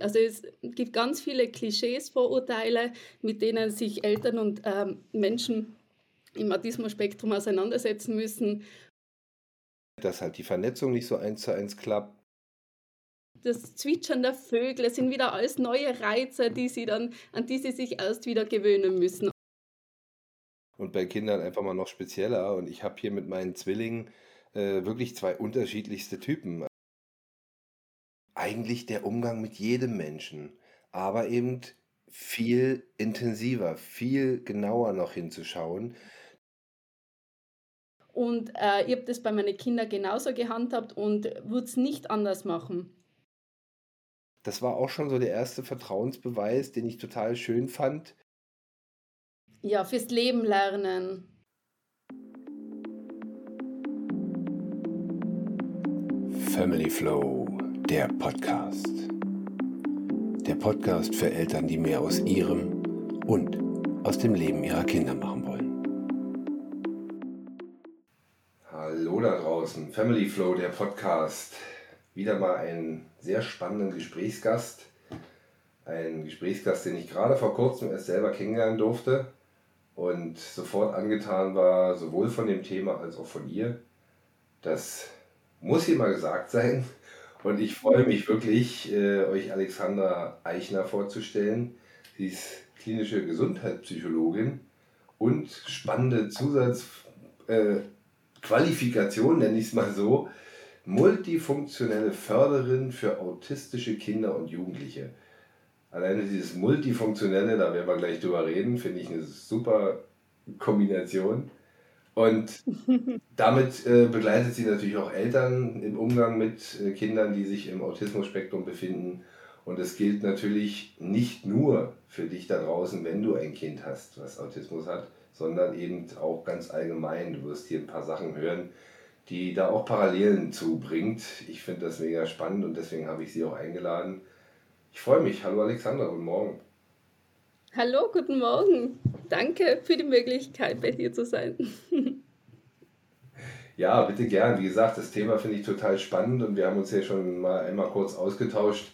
Also es gibt ganz viele Klischees, Vorurteile, mit denen sich Eltern und ähm, Menschen im Autismus-Spektrum auseinandersetzen müssen. Dass halt die Vernetzung nicht so eins zu eins klappt. Das Zwitschern der Vögel, sind wieder alles neue Reize, die sie dann, an die sie sich erst wieder gewöhnen müssen. Und bei Kindern einfach mal noch spezieller. Und ich habe hier mit meinen Zwillingen äh, wirklich zwei unterschiedlichste Typen. Eigentlich der Umgang mit jedem Menschen, aber eben viel intensiver, viel genauer noch hinzuschauen. Und äh, ich habe das bei meinen Kindern genauso gehandhabt und würde es nicht anders machen. Das war auch schon so der erste Vertrauensbeweis, den ich total schön fand. Ja, fürs Leben lernen. Family Flow, der Podcast. Der Podcast für Eltern, die mehr aus ihrem und aus dem Leben ihrer Kinder machen wollen. Hallo da draußen, Family Flow, der Podcast. Wieder mal einen sehr spannenden Gesprächsgast. Ein Gesprächsgast, den ich gerade vor kurzem erst selber kennenlernen durfte und sofort angetan war, sowohl von dem Thema als auch von ihr. Das muss hier mal gesagt sein. Und ich freue mich wirklich, äh, euch Alexandra Eichner vorzustellen. Sie ist klinische Gesundheitspsychologin und spannende Zusatzqualifikation, äh, nenne ich es mal so, multifunktionelle Förderin für autistische Kinder und Jugendliche. Alleine dieses Multifunktionelle, da werden wir gleich drüber reden, finde ich eine super Kombination. Und damit äh, begleitet sie natürlich auch Eltern im Umgang mit äh, Kindern, die sich im Autismus-Spektrum befinden. Und es gilt natürlich nicht nur für dich da draußen, wenn du ein Kind hast, was Autismus hat, sondern eben auch ganz allgemein. Du wirst hier ein paar Sachen hören, die da auch Parallelen zubringt. Ich finde das mega spannend und deswegen habe ich sie auch eingeladen. Ich freue mich. Hallo Alexander, guten Morgen. Hallo, guten Morgen. Danke für die Möglichkeit, bei dir zu sein. ja, bitte gern. Wie gesagt, das Thema finde ich total spannend und wir haben uns hier schon mal einmal kurz ausgetauscht.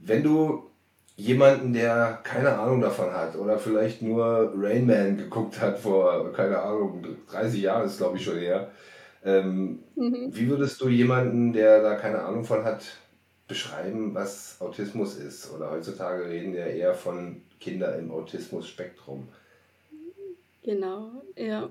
Wenn du jemanden, der keine Ahnung davon hat oder vielleicht nur Rain Man geguckt hat vor, keine Ahnung, 30 Jahren ist glaube ich schon her, ähm, mhm. wie würdest du jemanden, der da keine Ahnung von hat, beschreiben, was Autismus ist? Oder heutzutage reden wir eher von Kinder im Autismus-Spektrum. Genau, ja.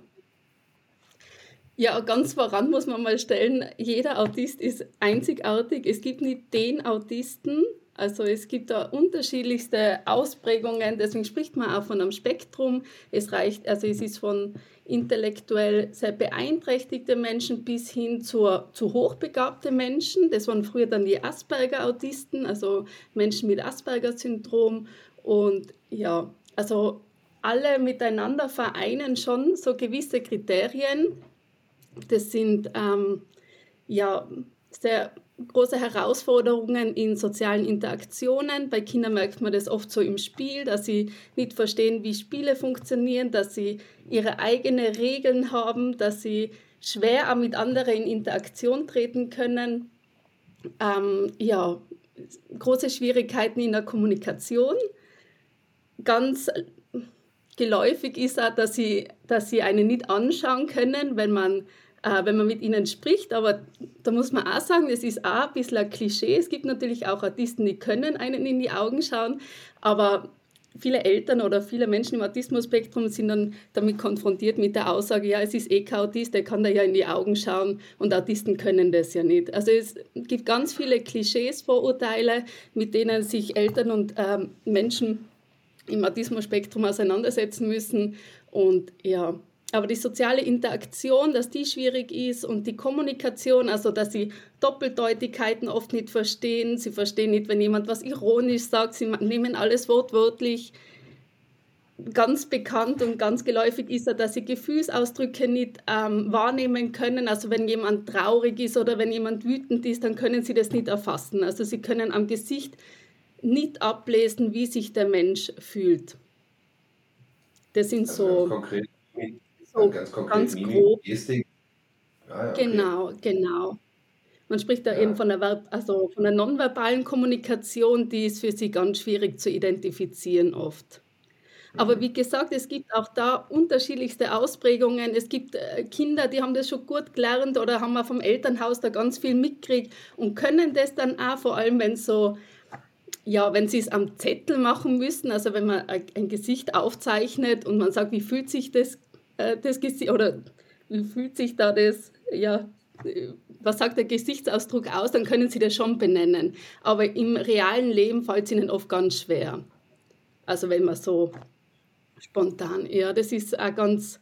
Ja, ganz voran muss man mal stellen, jeder Autist ist einzigartig. Es gibt nicht den Autisten, also es gibt da unterschiedlichste Ausprägungen, deswegen spricht man auch von einem Spektrum. Es reicht, also es ist von intellektuell sehr beeinträchtigte Menschen bis hin zur, zu hochbegabte Menschen. Das waren früher dann die Asperger-Autisten, also Menschen mit Asperger-Syndrom. Und ja, also alle miteinander vereinen schon so gewisse Kriterien. Das sind ähm, ja sehr große Herausforderungen in sozialen Interaktionen. Bei Kindern merkt man das oft so im Spiel, dass sie nicht verstehen, wie Spiele funktionieren, dass sie ihre eigenen Regeln haben, dass sie schwer auch mit anderen in Interaktion treten können. Ähm, ja, große Schwierigkeiten in der Kommunikation. Ganz geläufig ist auch, dass sie, dass sie einen nicht anschauen können, wenn man wenn man mit ihnen spricht. Aber da muss man auch sagen, es ist auch ein bisschen ein Klischee. Es gibt natürlich auch Autisten, die können einen in die Augen schauen, aber viele Eltern oder viele Menschen im Autismus-Spektrum sind dann damit konfrontiert mit der Aussage, ja, es ist eh kein Autist, der kann da ja in die Augen schauen und Autisten können das ja nicht. Also es gibt ganz viele Klischees, Vorurteile, mit denen sich Eltern und ähm, Menschen im Autismus-Spektrum auseinandersetzen müssen und ja, aber die soziale Interaktion, dass die schwierig ist und die Kommunikation, also dass sie Doppeldeutigkeiten oft nicht verstehen, sie verstehen nicht, wenn jemand was ironisch sagt, sie nehmen alles wortwörtlich. Ganz bekannt und ganz geläufig ist ja, dass sie Gefühlsausdrücke nicht ähm, wahrnehmen können. Also wenn jemand traurig ist oder wenn jemand wütend ist, dann können sie das nicht erfassen. Also sie können am Gesicht nicht ablesen, wie sich der Mensch fühlt. Das sind also so. Konkret so ganz ganz grob. Gestik. Ah, ja, okay. Genau, genau. Man spricht da ja. eben von der, also von der nonverbalen Kommunikation, die ist für sie ganz schwierig zu identifizieren oft. Aber mhm. wie gesagt, es gibt auch da unterschiedlichste Ausprägungen. Es gibt äh, Kinder, die haben das schon gut gelernt oder haben auch vom Elternhaus da ganz viel mitgekriegt und können das dann auch, vor allem wenn so, ja, wenn sie es am Zettel machen müssen, also wenn man ein Gesicht aufzeichnet und man sagt, wie fühlt sich das, äh, das Gesicht oder wie fühlt sich da das, ja, was sagt der Gesichtsausdruck aus, dann können sie das schon benennen. Aber im realen Leben fällt es ihnen oft ganz schwer. Also wenn man so spontan, ja, das ist auch ganz,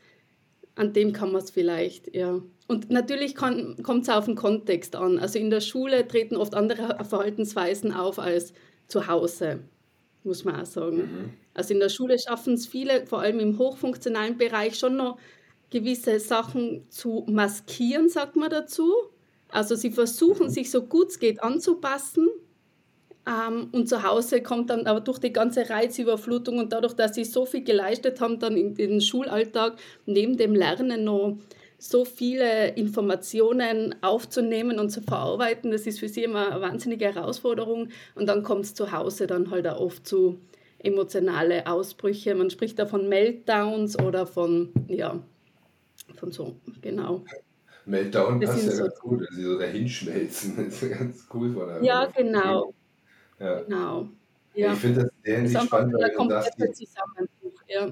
an dem kann man es vielleicht, ja. Und natürlich kommt es auf den Kontext an. Also in der Schule treten oft andere Verhaltensweisen auf als zu Hause, muss man auch sagen. Mhm. Also in der Schule schaffen es viele, vor allem im hochfunktionalen Bereich, schon noch gewisse Sachen zu maskieren, sagt man dazu. Also sie versuchen sich so gut es geht anzupassen. Ähm, und zu Hause kommt dann aber durch die ganze Reizüberflutung und dadurch, dass sie so viel geleistet haben, dann in den Schulalltag neben dem Lernen noch so viele Informationen aufzunehmen und zu verarbeiten, das ist für sie immer eine wahnsinnige Herausforderung. Und dann kommt es zu Hause dann halt auch oft zu emotionale Ausbrüche. Man spricht da von Meltdowns oder von, ja, von so, genau. Meltdown passt ja so ganz gut, dass sie so dahinschmelzen. Das ist ganz cool von der Ja, genau. Ja. Genau. Ja. Ich finde das in der Hinsicht spannend, weil du sagst. Ja.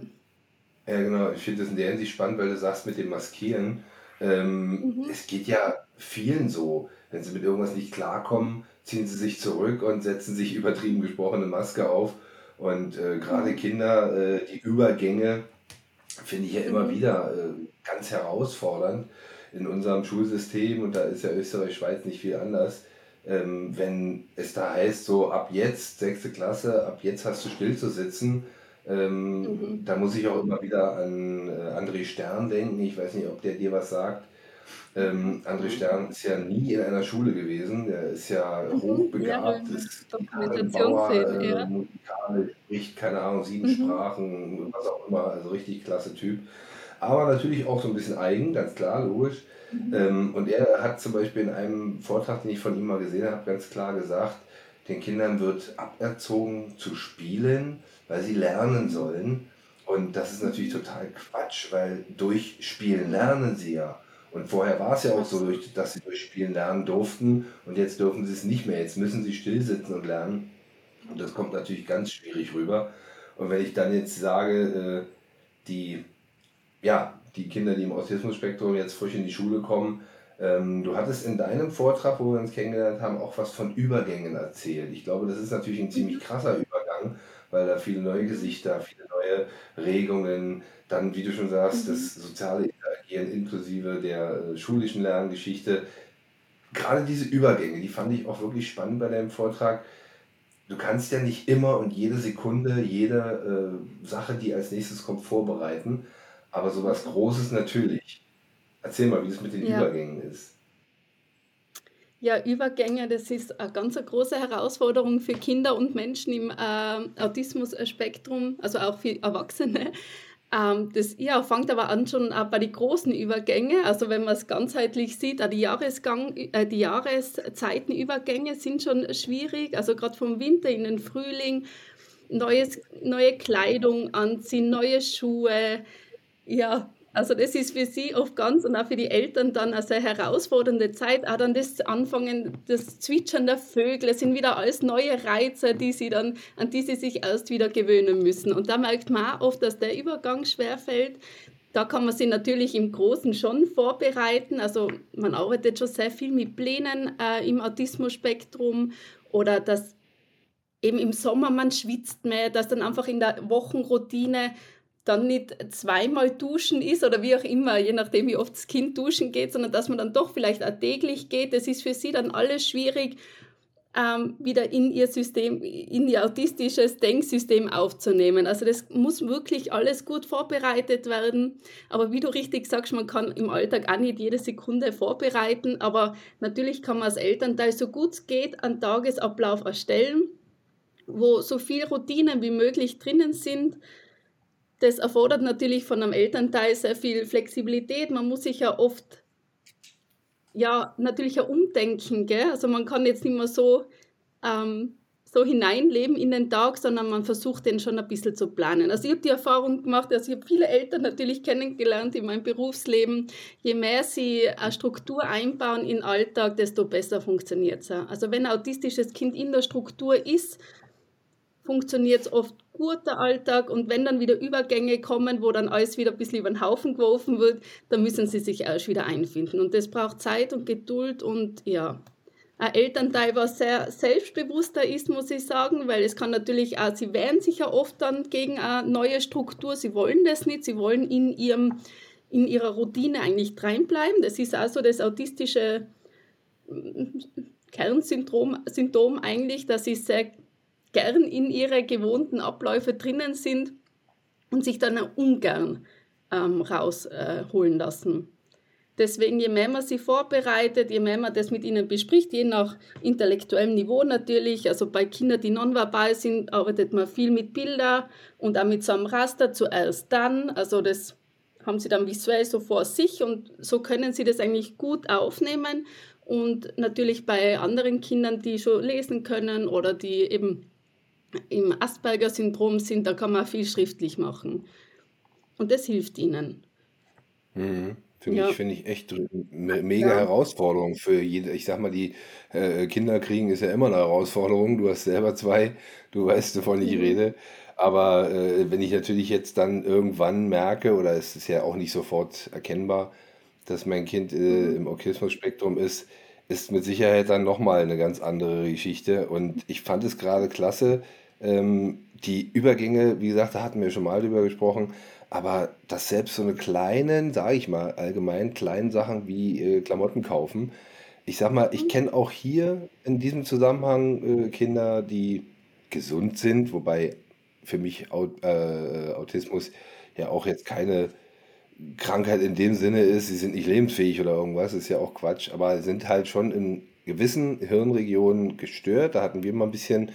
ja, genau. Ich finde das in der Hinsicht spannend, weil du sagst mit dem Maskieren. Ähm, mhm. Es geht ja vielen so, wenn sie mit irgendwas nicht klarkommen, ziehen sie sich zurück und setzen sich übertrieben gesprochene Maske auf. Und äh, gerade mhm. Kinder, äh, die Übergänge finde ich ja immer mhm. wieder äh, ganz herausfordernd in unserem Schulsystem. Und da ist ja Österreich-Schweiz nicht viel anders ähm, wenn es da heißt, so ab jetzt, sechste Klasse, ab jetzt hast du still zu sitzen, ähm, mhm. da muss ich auch immer wieder an äh, André Stern denken. Ich weiß nicht, ob der dir was sagt. Ähm, André mhm. Stern ist ja nie in einer Schule gewesen. Der ist ja mhm. hochbegabt, ja, ist Bauer, äh, ja. musikalisch, spricht, keine Ahnung, sieben mhm. Sprachen, was auch immer, also richtig klasse Typ. Aber natürlich auch so ein bisschen eigen, ganz klar, logisch. Mhm. Ähm, und er hat zum Beispiel in einem Vortrag, den ich von ihm mal gesehen habe, ganz klar gesagt, den Kindern wird aberzogen zu spielen, weil sie lernen sollen. Und das ist natürlich total Quatsch, weil durch Spielen lernen sie ja. Und vorher war es ja auch so, dass sie durch Spielen lernen durften und jetzt dürfen sie es nicht mehr. Jetzt müssen sie still sitzen und lernen. Und das kommt natürlich ganz schwierig rüber. Und wenn ich dann jetzt sage, äh, die, ja, die Kinder, die im Autismus-Spektrum jetzt frisch in die Schule kommen. Ähm, du hattest in deinem Vortrag, wo wir uns kennengelernt haben, auch was von Übergängen erzählt. Ich glaube, das ist natürlich ein ziemlich mhm. krasser Übergang, weil da viele neue Gesichter, viele neue Regungen, dann, wie du schon sagst, mhm. das soziale Interagieren inklusive der äh, schulischen Lerngeschichte. Gerade diese Übergänge, die fand ich auch wirklich spannend bei deinem Vortrag. Du kannst ja nicht immer und jede Sekunde, jede äh, Sache, die als nächstes kommt, vorbereiten. Aber sowas Großes natürlich. Erzähl mal, wie es mit den ja. Übergängen ist. Ja, Übergänge, das ist eine ganz große Herausforderung für Kinder und Menschen im äh, Autismus-Spektrum, also auch für Erwachsene. Ähm, das ja, fängt aber an schon auch bei den großen Übergängen. Also wenn man es ganzheitlich sieht, auch die, Jahresgang, äh, die Jahreszeitenübergänge sind schon schwierig. Also gerade vom Winter in den Frühling, neues, neue Kleidung anziehen, neue Schuhe, ja, also das ist für sie oft ganz und auch für die Eltern dann eine sehr herausfordernde Zeit. Auch dann das Anfangen, das Zwitschern der Vögel, sind wieder alles neue Reize, die sie dann, an die sie sich erst wieder gewöhnen müssen. Und da merkt man auch oft, dass der Übergang schwerfällt. Da kann man sich natürlich im Großen schon vorbereiten. Also man arbeitet schon sehr viel mit Plänen äh, im Autismus-Spektrum oder dass eben im Sommer man schwitzt mehr, dass dann einfach in der Wochenroutine dann nicht zweimal duschen ist oder wie auch immer, je nachdem, wie oft das Kind duschen geht, sondern dass man dann doch vielleicht auch täglich geht. Das ist für sie dann alles schwierig, ähm, wieder in ihr System, in ihr autistisches Denksystem aufzunehmen. Also das muss wirklich alles gut vorbereitet werden. Aber wie du richtig sagst, man kann im Alltag auch nicht jede Sekunde vorbereiten, aber natürlich kann man als Elternteil so gut es geht einen Tagesablauf erstellen, wo so viel Routinen wie möglich drinnen sind das erfordert natürlich von einem Elternteil sehr viel Flexibilität. Man muss sich ja oft ja, natürlich ein Umdenken, gell? Also man kann jetzt nicht mehr so, ähm, so hineinleben in den Tag, sondern man versucht den schon ein bisschen zu planen. Also ich habe die Erfahrung gemacht, also ich habe viele Eltern natürlich kennengelernt in meinem Berufsleben. Je mehr sie eine Struktur einbauen in den Alltag, desto besser funktioniert es. Also wenn ein autistisches Kind in der Struktur ist, funktioniert es oft gut, der Alltag. Und wenn dann wieder Übergänge kommen, wo dann alles wieder ein bisschen über den Haufen geworfen wird, dann müssen sie sich erst wieder einfinden. Und das braucht Zeit und Geduld und ja, ein Elternteil, was sehr selbstbewusster ist, muss ich sagen, weil es kann natürlich auch, sie wehren sich ja oft dann gegen eine neue Struktur, sie wollen das nicht, sie wollen in, ihrem, in ihrer Routine eigentlich reinbleiben. Das ist also das autistische Kernsymptom Symptom eigentlich, dass sie sehr gern in ihre gewohnten Abläufe drinnen sind und sich dann ungern ähm, rausholen äh, lassen. Deswegen, je mehr man sie vorbereitet, je mehr man das mit ihnen bespricht, je nach intellektuellem Niveau natürlich, also bei Kindern, die nonverbal sind, arbeitet man viel mit Bildern und auch mit so einem Raster zuerst dann. Also das haben sie dann visuell so vor sich und so können sie das eigentlich gut aufnehmen. Und natürlich bei anderen Kindern, die schon lesen können oder die eben im Asperger-Syndrom sind, da kann man viel schriftlich machen. Und das hilft ihnen. Mhm. Finde ja. ich, find ich echt eine mega ja. Herausforderung für jede. Ich sag mal, die äh, Kinder kriegen ist ja immer eine Herausforderung. Du hast selber zwei, du weißt, wovon ich mhm. rede. Aber äh, wenn ich natürlich jetzt dann irgendwann merke, oder es ist ja auch nicht sofort erkennbar, dass mein Kind äh, mhm. im Autismus-Spektrum ist, ist mit Sicherheit dann nochmal eine ganz andere Geschichte. Und ich fand es gerade klasse, ähm, die Übergänge, wie gesagt, da hatten wir schon mal drüber gesprochen, aber dass selbst so eine kleinen, sage ich mal, allgemein kleinen Sachen wie äh, Klamotten kaufen, ich sag mal, ich kenne auch hier in diesem Zusammenhang äh, Kinder, die gesund sind, wobei für mich Aut äh, Autismus ja auch jetzt keine Krankheit in dem Sinne ist, sie sind nicht lebensfähig oder irgendwas, ist ja auch Quatsch, aber sind halt schon in gewissen Hirnregionen gestört. Da hatten wir mal ein bisschen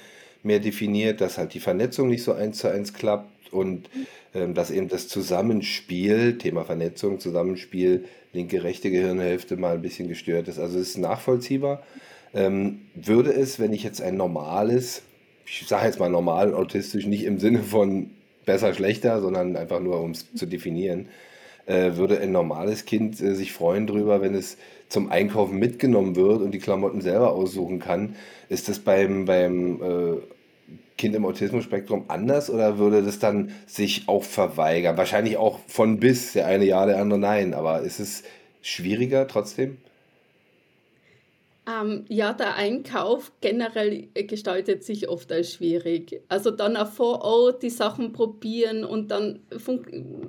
mehr definiert, dass halt die Vernetzung nicht so eins zu eins klappt und ähm, dass eben das Zusammenspiel, Thema Vernetzung, Zusammenspiel, linke, rechte Gehirnhälfte mal ein bisschen gestört ist. Also es ist nachvollziehbar. Ähm, würde es, wenn ich jetzt ein normales, ich sage jetzt mal normal autistisch, nicht im Sinne von besser, schlechter, sondern einfach nur, um es zu definieren, äh, würde ein normales Kind äh, sich freuen darüber, wenn es zum Einkaufen mitgenommen wird und die Klamotten selber aussuchen kann. Ist das beim, beim äh, Kind im Autismus-Spektrum anders oder würde das dann sich auch verweigern? Wahrscheinlich auch von bis, der eine ja, der andere nein, aber ist es schwieriger trotzdem? Ähm, ja, der Einkauf generell gestaltet sich oft als schwierig. Also dann auch vor Ort die Sachen probieren und dann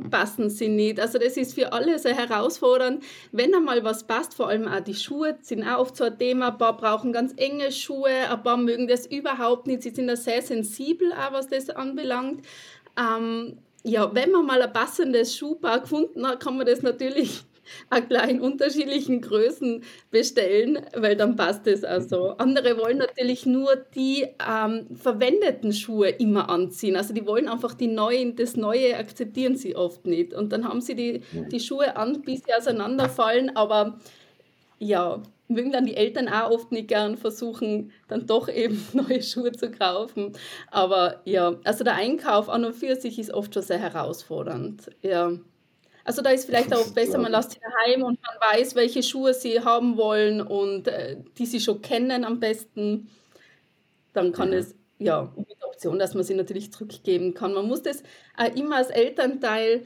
passen sie nicht. Also das ist für alle sehr herausfordernd. Wenn einmal was passt, vor allem auch die Schuhe sind auch oft so ein Thema. Ein paar brauchen ganz enge Schuhe, ein paar mögen das überhaupt nicht. Sie sind da sehr sensibel, auch was das anbelangt. Ähm, ja, wenn man mal ein passendes Schuhpaar gefunden hat, kann man das natürlich auch in unterschiedlichen Größen bestellen, weil dann passt es also. Andere wollen natürlich nur die ähm, verwendeten Schuhe immer anziehen. Also die wollen einfach die neuen, das Neue akzeptieren sie oft nicht. Und dann haben sie die, die Schuhe an, bis sie auseinanderfallen, aber ja, mögen dann die Eltern auch oft nicht gern versuchen, dann doch eben neue Schuhe zu kaufen. Aber ja, also der Einkauf an und für sich ist oft schon sehr herausfordernd. Ja. Also da ist vielleicht auch besser, man lässt sie daheim und man weiß, welche Schuhe sie haben wollen und äh, die sie schon kennen am besten. Dann kann mhm. es, ja, mit der Option, dass man sie natürlich zurückgeben kann. Man muss das äh, immer als Elternteil,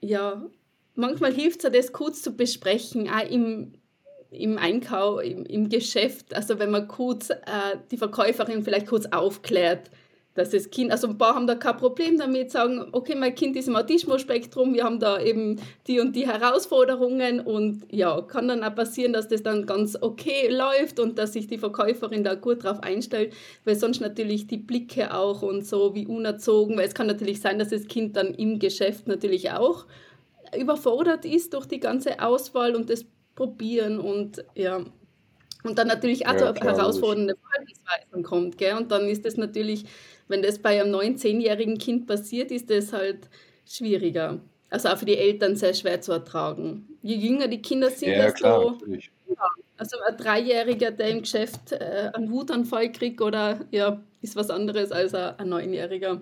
ja, manchmal hilft es das kurz zu besprechen, auch im, im Einkauf, im, im Geschäft, also wenn man kurz äh, die Verkäuferin vielleicht kurz aufklärt, dass das Kind, also ein paar haben da kein Problem damit, sagen, okay, mein Kind ist im Autismus-Spektrum, wir haben da eben die und die Herausforderungen und ja, kann dann auch passieren, dass das dann ganz okay läuft und dass sich die Verkäuferin da gut drauf einstellt, weil sonst natürlich die Blicke auch und so wie unerzogen, weil es kann natürlich sein, dass das Kind dann im Geschäft natürlich auch überfordert ist durch die ganze Auswahl und das Probieren und ja, und dann natürlich auch ja, zu herausfordernde Verhaltensweisen kommt, gell? Und dann ist das natürlich wenn das bei einem 19-jährigen Kind passiert, ist das halt schwieriger. also auch für die Eltern sehr schwer zu ertragen. Je jünger die Kinder sind, Ja, klar, desto, natürlich. ja, also ein Dreijähriger, der im Geschäft äh, einen Wutanfall kriegt oder ja, ist was anderes als ein, ein Neunjähriger.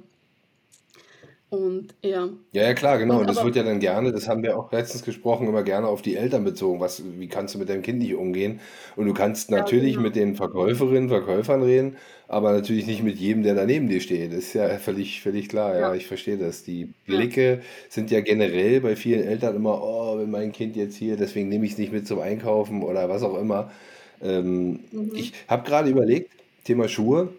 Und ja, Ja, ja, klar, genau. und das aber wird ja dann gerne, das haben wir auch letztens gesprochen, immer gerne auf die Eltern bezogen. Was, wie kannst du mit deinem Kind nicht umgehen? Und du kannst ja, natürlich genau. mit den Verkäuferinnen, Verkäufern reden, aber natürlich nicht mit jedem, der da neben dir steht. Das ist ja völlig, völlig klar. Ja, Ja, ich verstehe das. Die Blicke sind ja generell bei vielen Eltern immer, oh, wenn mein Kind jetzt hier, deswegen nehme ich es nicht mit zum Einkaufen oder was auch immer. Ähm, mhm. ich habe gerade überlegt, Thema Schuhe.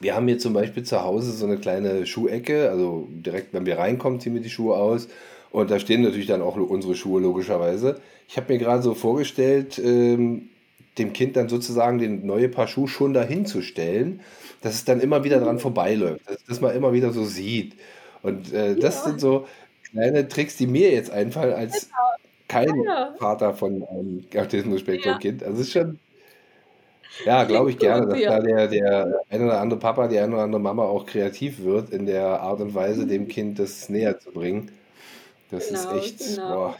Wir haben hier zum Beispiel zu Hause so eine kleine Schuhecke, also direkt, wenn wir reinkommen, ziehen wir die Schuhe aus. Und da stehen natürlich dann auch unsere Schuhe logischerweise. Ich habe mir gerade so vorgestellt, ähm, dem Kind dann sozusagen den neue Paar Schuhe schon dahin zu stellen, dass es dann immer wieder dran vorbeiläuft, dass, dass man immer wieder so sieht. Und äh, das Ja, sind so kleine Tricks, die mir jetzt einfallen als kein ja, Vater von einem ja, Autismus-Spektrum-Kind. Also es ist schon ja, glaube ich gerne, dass da der, der ein oder andere Papa, die eine oder andere Mama auch kreativ wird in der Art und Weise, dem Kind das näher zu bringen. Das ist Genau, echt, genau. boah.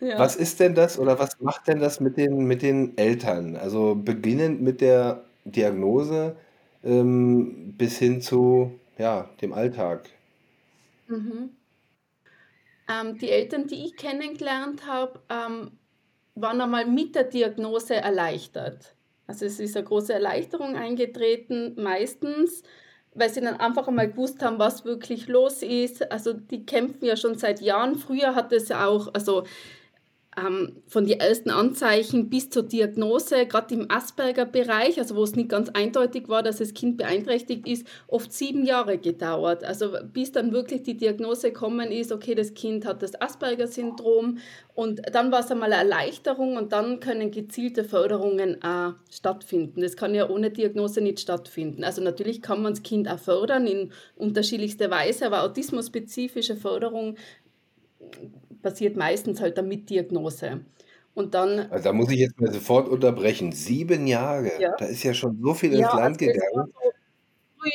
Ja. Was ist denn das oder was macht denn das mit den, mit den Eltern? Also beginnend mit der Diagnose ähm, bis hin zu ja, dem Alltag. Mhm. Ähm, die Eltern, die ich kennengelernt habe, ähm, waren einmal mit der Diagnose erleichtert. Also es ist eine große Erleichterung eingetreten, meistens, weil sie dann einfach einmal gewusst haben, was wirklich los ist. Also die kämpfen ja schon seit Jahren. Früher hat es ja auch, also von den ersten Anzeichen bis zur Diagnose, gerade im Asperger-Bereich, also wo es nicht ganz eindeutig war, dass das Kind beeinträchtigt ist, oft sieben Jahre gedauert. Also bis dann wirklich die Diagnose gekommen ist, okay, das Kind hat das Asperger-Syndrom und dann war es einmal eine Erleichterung und dann können gezielte Förderungen auch stattfinden. Das kann ja ohne Diagnose nicht stattfinden. Also natürlich kann man das Kind auch fördern in unterschiedlichster Weise, aber autismusspezifische Förderung passiert meistens halt dann mit Diagnose. Und dann, Also da muss ich jetzt mal sofort unterbrechen. Sieben Jahre, ja, da ist ja schon so viel ins ja, Land also gegangen. so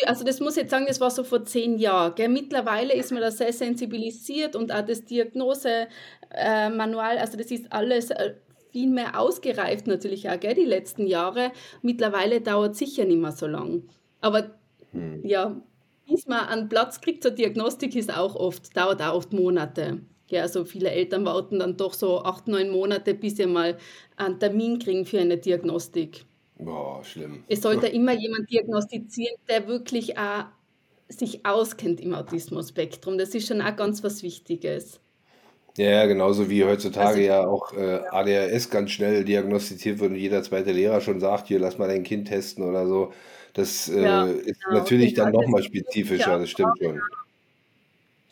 also das muss ich jetzt sagen, das war so vor zehn Jahren. Gell? Mittlerweile ist man da sehr sensibilisiert und auch das Diagnosemanual, also das ist alles äh, viel mehr ausgereift natürlich auch, gell, die letzten Jahre. Mittlerweile dauert sicher nicht mehr so lang. Aber Hm. ja, bis man einen Platz kriegt zur Diagnostik ist auch oft, dauert auch oft Monate. Ja, also viele Eltern warten dann doch so acht, neun Monate, bis sie mal einen Termin kriegen für eine Diagnostik. Boah, schlimm. Es sollte immer jemand diagnostizieren, der wirklich auch sich auskennt im Autismus-Spektrum. Das ist schon auch ganz was Wichtiges. Ja, ja, genauso wie Also, heutzutage ja auch äh, ja, ADHS ganz schnell diagnostiziert wird und jeder zweite Lehrer schon sagt, hier, lass mal dein Kind testen oder so. Das ja, äh, ist genau, natürlich genau, dann nochmal spezifischer, das stimmt schon.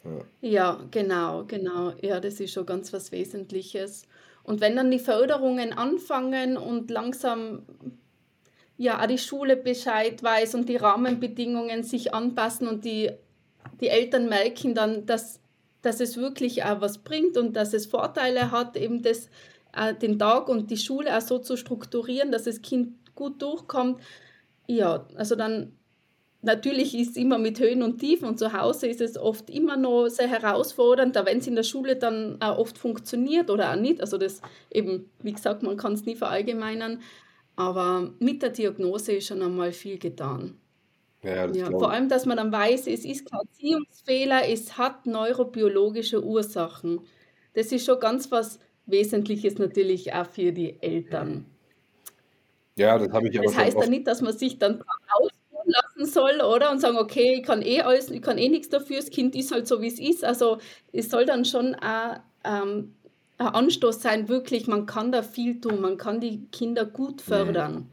Ja. Ja, genau, genau. Ja, das ist schon ganz was Wesentliches. Und wenn dann die Förderungen anfangen und langsam ja auch die Schule Bescheid weiß und die Rahmenbedingungen sich anpassen und die, die Eltern merken dann, dass, dass es wirklich auch was bringt und dass es Vorteile hat, eben das, äh, den Tag und die Schule auch so zu strukturieren, dass das Kind gut durchkommt. Ja, also dann Natürlich ist es immer mit Höhen und Tiefen und zu Hause ist es oft immer noch sehr herausfordernd, da wenn es in der Schule dann auch oft funktioniert oder auch nicht. Also das eben, wie gesagt, man kann es nie verallgemeinern, aber mit der Diagnose ist schon einmal viel getan. Ja, Ja, vor allem, dass man dann weiß, es ist kein Erziehungsfehler, es hat neurobiologische Ursachen. Das ist schon ganz was Wesentliches natürlich auch für die Eltern. Ja, das habe ich aber Das heißt ja nicht, dass man sich dann lassen soll, oder? Und sagen, okay, ich kann eh alles, ich kann eh nichts dafür, das Kind ist halt so, wie es ist. Also es soll dann schon auch, ähm, ein Anstoß sein, wirklich, man kann da viel tun, man kann die Kinder gut Mhm. fördern.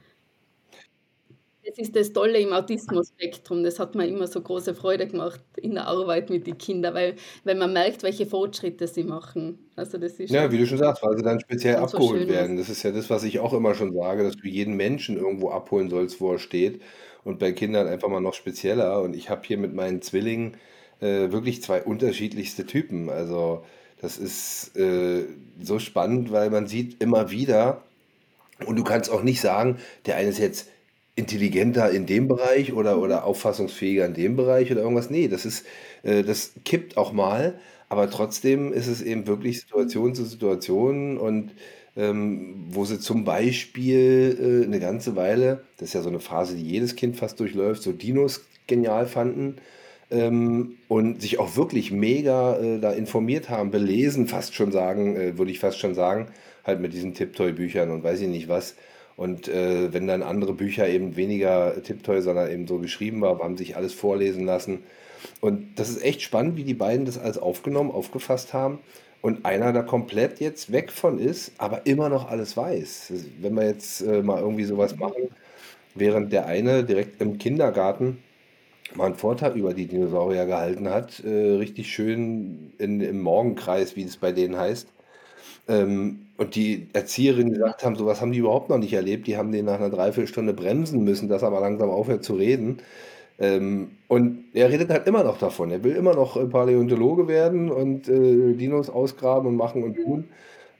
Das ist das Tolle im Autismus-Spektrum. Das hat mir immer so große Freude gemacht in der Arbeit mit den Kindern, weil, weil man merkt, welche Fortschritte sie machen. Also das ist Ja, wie du schon sagst, weil sie dann speziell abgeholt Schönes. werden. Das ist ja das, was ich auch immer schon sage, dass du jeden Menschen irgendwo abholen sollst, wo er steht. Und bei Kindern einfach mal noch spezieller. Und ich habe hier mit meinen Zwillingen äh, wirklich zwei unterschiedlichste Typen. Also das ist äh, so spannend, weil man sieht immer wieder, und du kannst auch nicht sagen, der eine ist jetzt intelligenter in dem Bereich oder, oder auffassungsfähiger in dem Bereich oder irgendwas. Nee, das ist, äh, das kippt auch mal. aber trotzdem ist es eben wirklich Situation zu Situation und ähm, wo sie zum Beispiel äh, eine ganze Weile, das ist ja so eine Phase, die jedes Kind fast durchläuft, so Dinos genial fanden ähm, und sich auch wirklich mega äh, da informiert haben, belesen, fast schon sagen, äh, würde ich fast schon sagen, halt mit diesen Tiptoy-Büchern und weiß ich nicht was. Und äh, wenn dann andere Bücher eben weniger Tiptoy, sondern eben so geschrieben war, haben sich alles vorlesen lassen. Und das ist echt spannend, wie die beiden das alles aufgenommen, aufgefasst haben. Und einer da komplett jetzt weg von ist, aber immer noch alles weiß. Wenn wir jetzt äh, mal irgendwie sowas machen, während der eine direkt im Kindergarten mal einen Vortrag über die Dinosaurier gehalten hat, äh, richtig schön in, im Morgenkreis, wie es bei denen heißt. Ähm, und die Erzieherinnen gesagt haben, sowas haben die überhaupt noch nicht erlebt. Die haben den nach einer Dreiviertelstunde bremsen müssen, dass er mal langsam aufhört zu reden. Ähm, und er redet halt immer noch davon. Er will immer noch Paläontologe werden und äh, Dinos ausgraben und machen und tun,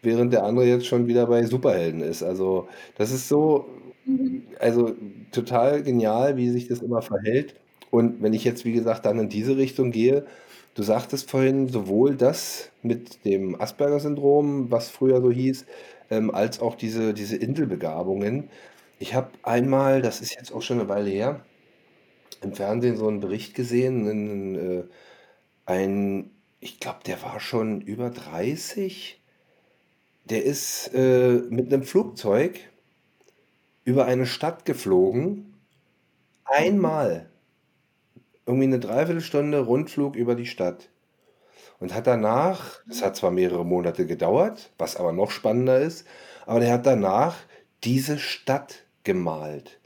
während der andere jetzt schon wieder bei Superhelden ist. Also das ist so, also total genial, wie sich das immer verhält. Und wenn ich jetzt, wie gesagt, dann in diese Richtung gehe, du sagtest vorhin sowohl das mit dem Asperger-Syndrom, was früher so hieß, ähm, als auch diese, diese Inselbegabungen. Ich habe einmal, das ist jetzt auch schon eine Weile her, im Fernsehen so einen Bericht gesehen, einen, äh, ein, ich glaube, der war schon über 30. Der ist äh, mit einem Flugzeug über eine Stadt geflogen. Einmal. Irgendwie eine Dreiviertelstunde Rundflug über die Stadt. Und hat danach, das hat zwar mehrere Monate gedauert, was aber noch spannender ist, aber der hat danach diese Stadt gemalt.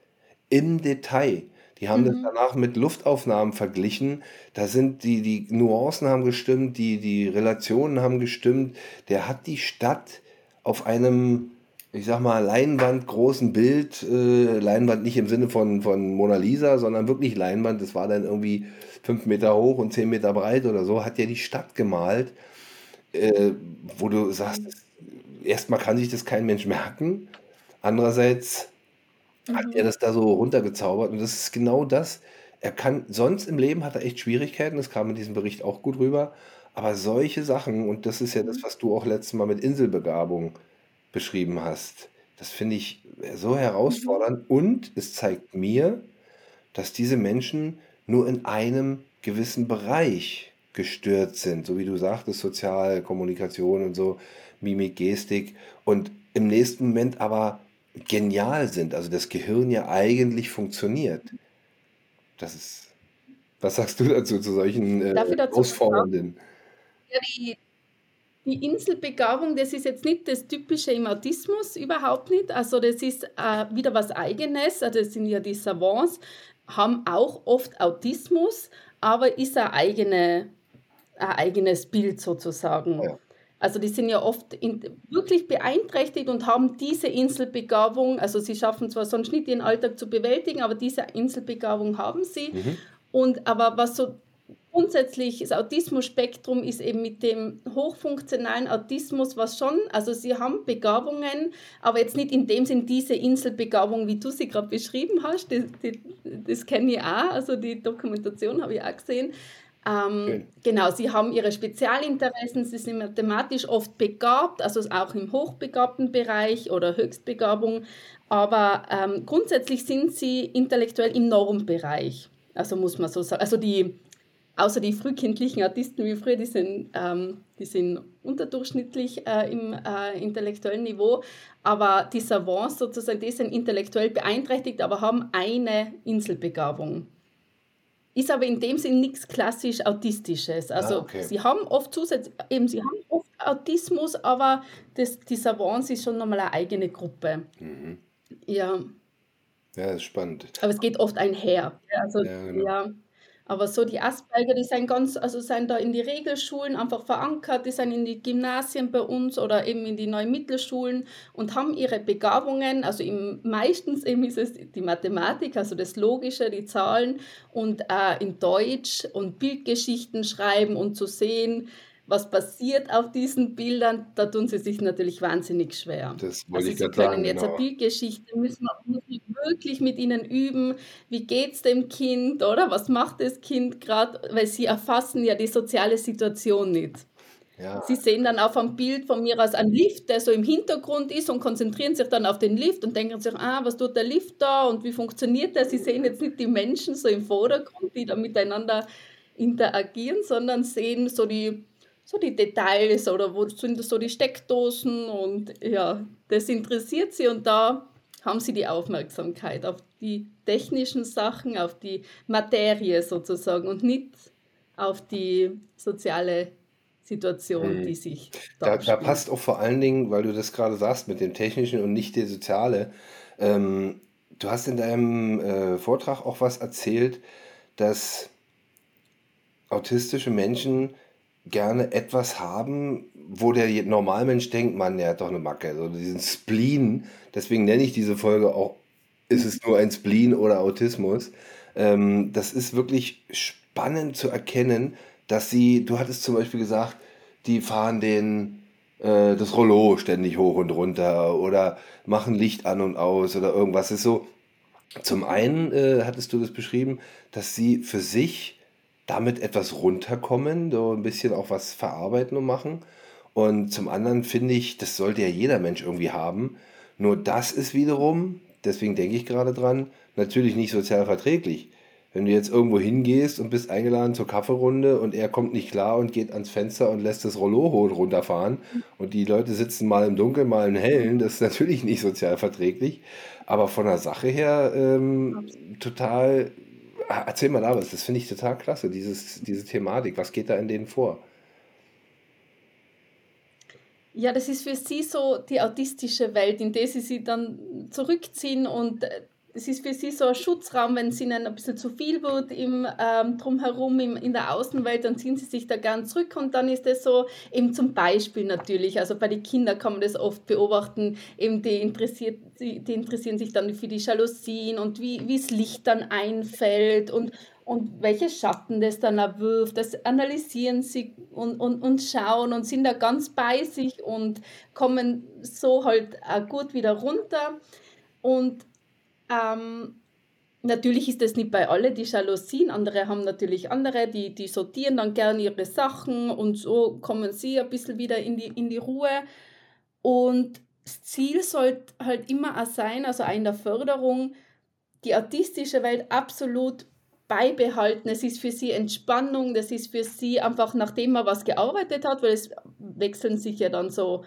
Im Detail. Die haben das mhm. danach mit Luftaufnahmen verglichen. Da sind die, die Nuancen haben gestimmt, die, die Relationen haben gestimmt. Der hat die Stadt auf einem, ich sag mal, Leinwand, großen Bild, äh, Leinwand nicht im Sinne von, von Mona Lisa, sondern wirklich Leinwand. Das war dann irgendwie fünf Meter hoch und zehn Meter breit oder so, hat ja die Stadt gemalt, äh, wo du sagst, erstmal kann sich das kein Mensch merken. Andererseits hat mhm. er das da so runtergezaubert. Und das ist genau das. Er kann, sonst im Leben hat er echt Schwierigkeiten, das kam in diesem Bericht auch gut rüber. Aber solche Sachen, und das ist ja das, mhm. was du auch letztes Mal mit Inselbegabung beschrieben hast, das finde ich so mhm. herausfordernd. Und es zeigt mir, dass diese Menschen nur in einem gewissen Bereich gestört sind, so wie du sagtest, Sozial, Kommunikation und so, Mimik, Gestik und im nächsten Moment aber genial sind, also das Gehirn ja eigentlich funktioniert. Das ist, was sagst du dazu, zu solchen äh? Ja, die, die Inselbegabung, das ist jetzt nicht das Typische im Autismus, überhaupt nicht. Also das ist äh, wieder was Eigenes. Also das sind ja die Savants, haben auch oft Autismus, aber ist ein, eigene, ein eigenes Bild sozusagen. Ja. Also die sind ja oft in, wirklich beeinträchtigt und haben diese Inselbegabung, also sie schaffen zwar sonst nicht ihren Alltag zu bewältigen, aber diese Inselbegabung haben sie. Mhm. Und aber was so grundsätzlich das Autismus-Spektrum ist eben mit dem hochfunktionalen Autismus, was schon, also sie haben Begabungen, aber jetzt nicht in dem Sinn diese Inselbegabung, wie du sie gerade beschrieben hast, das, das, das kenne ich auch, also die Dokumentation habe ich auch gesehen, ähm, genau, sie haben ihre Spezialinteressen, sie sind mathematisch oft begabt, also auch im hochbegabten Bereich oder Höchstbegabung, aber ähm, grundsätzlich sind sie intellektuell im Normbereich. Also muss man so sagen. Also die, außer die frühkindlichen Artisten wie früher, die sind, ähm, die sind unterdurchschnittlich äh, im äh, intellektuellen Niveau, aber die Savants sozusagen, die sind intellektuell beeinträchtigt, aber haben eine Inselbegabung. Ist aber in dem Sinn nichts klassisch Autistisches. Ah, also ah, okay. sie haben oft zusätzlich, eben sie haben oft Autismus, aber das, die Savants ist schon nochmal eine eigene Gruppe. Mhm. Ja. Ja, das ist spannend. Aber es geht oft einher. Also, ja, genau. ja. Aber so die Asperger, die sind ganz, also sind da in die Regelschulen einfach verankert, die sind in die Gymnasien bei uns oder eben in die neuen Mittelschulen und haben ihre Begabungen, also im, meistens eben ist es die Mathematik, also das Logische, die Zahlen und äh, in Deutsch und Bildgeschichten schreiben und zu sehen, was passiert auf diesen Bildern, da tun sie sich natürlich wahnsinnig schwer. Das wollte also ich sie können sagen, jetzt genau. eine Bildgeschichte, müssen wir, müssen wir wirklich mit ihnen üben, wie geht es dem Kind oder was macht das Kind gerade, weil sie erfassen ja die soziale Situation nicht. Ja. Sie sehen dann auf einem Bild von mir aus einen Lift, der so im Hintergrund ist und konzentrieren sich dann auf den Lift und denken sich, ah, was tut der Lift da und wie funktioniert der? Sie sehen jetzt nicht die Menschen so im Vordergrund, die da miteinander interagieren, sondern sehen so die, so die Details oder wo sind so die Steckdosen und ja, das interessiert sie und da haben sie die Aufmerksamkeit auf die technischen Sachen, auf die Materie sozusagen und nicht auf die soziale Situation, hm. die sich da, da passt auch vor allen Dingen, weil du das gerade sagst, mit dem Technischen und nicht der Soziale. Ähm, du hast in deinem äh, Vortrag auch was erzählt, dass autistische Menschen gerne etwas haben, wo der Normalmensch denkt, man, der hat doch eine Macke, so diesen Spleen. Deswegen nenne ich diese Folge auch, ist es nur ein Spleen oder Autismus. Ähm, das ist wirklich spannend zu erkennen, dass sie, du hattest zum Beispiel gesagt, die fahren den, äh, das Rollo ständig hoch und runter oder machen Licht an und aus oder irgendwas. Ist so, zum einen äh, hattest du das beschrieben, dass sie für sich damit etwas runterkommen, so ein bisschen auch was verarbeiten und machen. Und zum anderen finde ich, das sollte ja jeder Mensch irgendwie haben. Nur das ist wiederum, deswegen denke ich gerade dran, natürlich nicht sozial verträglich. Wenn du jetzt irgendwo hingehst und bist eingeladen zur Kaffeerunde und er kommt nicht klar und geht ans Fenster und lässt das Rollo runterfahren und die Leute sitzen mal im Dunkeln, mal im Hellen, das ist natürlich nicht sozial verträglich. Aber von der Sache her ähm, total erzähl mal da was, das finde ich total klasse, dieses, diese Thematik. Was geht da in denen vor? Ja, das ist für sie so die autistische Welt, in der sie sich dann zurückziehen und äh, es ist für sie so ein Schutzraum, wenn es ihnen ein bisschen zu viel wird im ähm, drumherum im, in der Außenwelt, dann ziehen sie sich da gern zurück und dann ist das so eben zum Beispiel natürlich, also bei den Kindern kann man das oft beobachten, eben die, interessiert, die, die interessieren sich dann für die Jalousien und wie, das Licht dann einfällt und, und welche Schatten das dann erwirft, das analysieren sie und, und, und schauen und sind da ganz bei sich und kommen so halt gut wieder runter. Und ähm, natürlich ist das nicht bei allen die Jalousien. Andere haben natürlich andere, die, die sortieren dann gerne ihre Sachen und so kommen sie ein bisschen wieder in die, in die Ruhe. Und das Ziel sollte halt immer auch sein, also in der Förderung, die artistische Welt absolut beibehalten. Es ist für sie Entspannung, das ist für sie einfach, nachdem man was gearbeitet hat, weil es wechseln sich ja dann so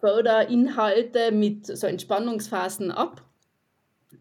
Förderinhalte mit so Entspannungsphasen ab.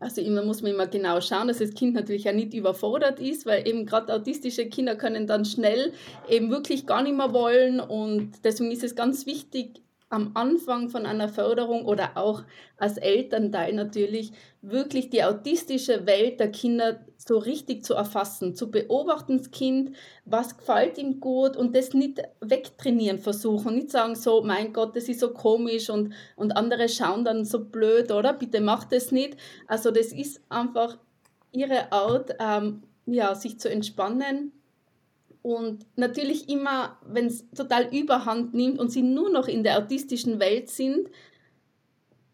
Also immer muss man immer genau schauen, dass das Kind natürlich ja nicht überfordert ist, weil eben gerade autistische Kinder können dann schnell eben wirklich gar nicht mehr wollen und deswegen ist es ganz wichtig, am Anfang von einer Förderung oder auch als Elternteil natürlich wirklich die autistische Welt der Kinder so richtig zu erfassen, zu beobachten, das Kind, was gefällt ihm gut und das nicht wegtrainieren versuchen, nicht sagen so, mein Gott, das ist so komisch und, und andere schauen dann so blöd, oder? Bitte mach das nicht. Also das ist einfach ihre Art, ähm, ja, sich zu entspannen und natürlich immer, wenn es total überhand nimmt und sie nur noch in der autistischen Welt sind,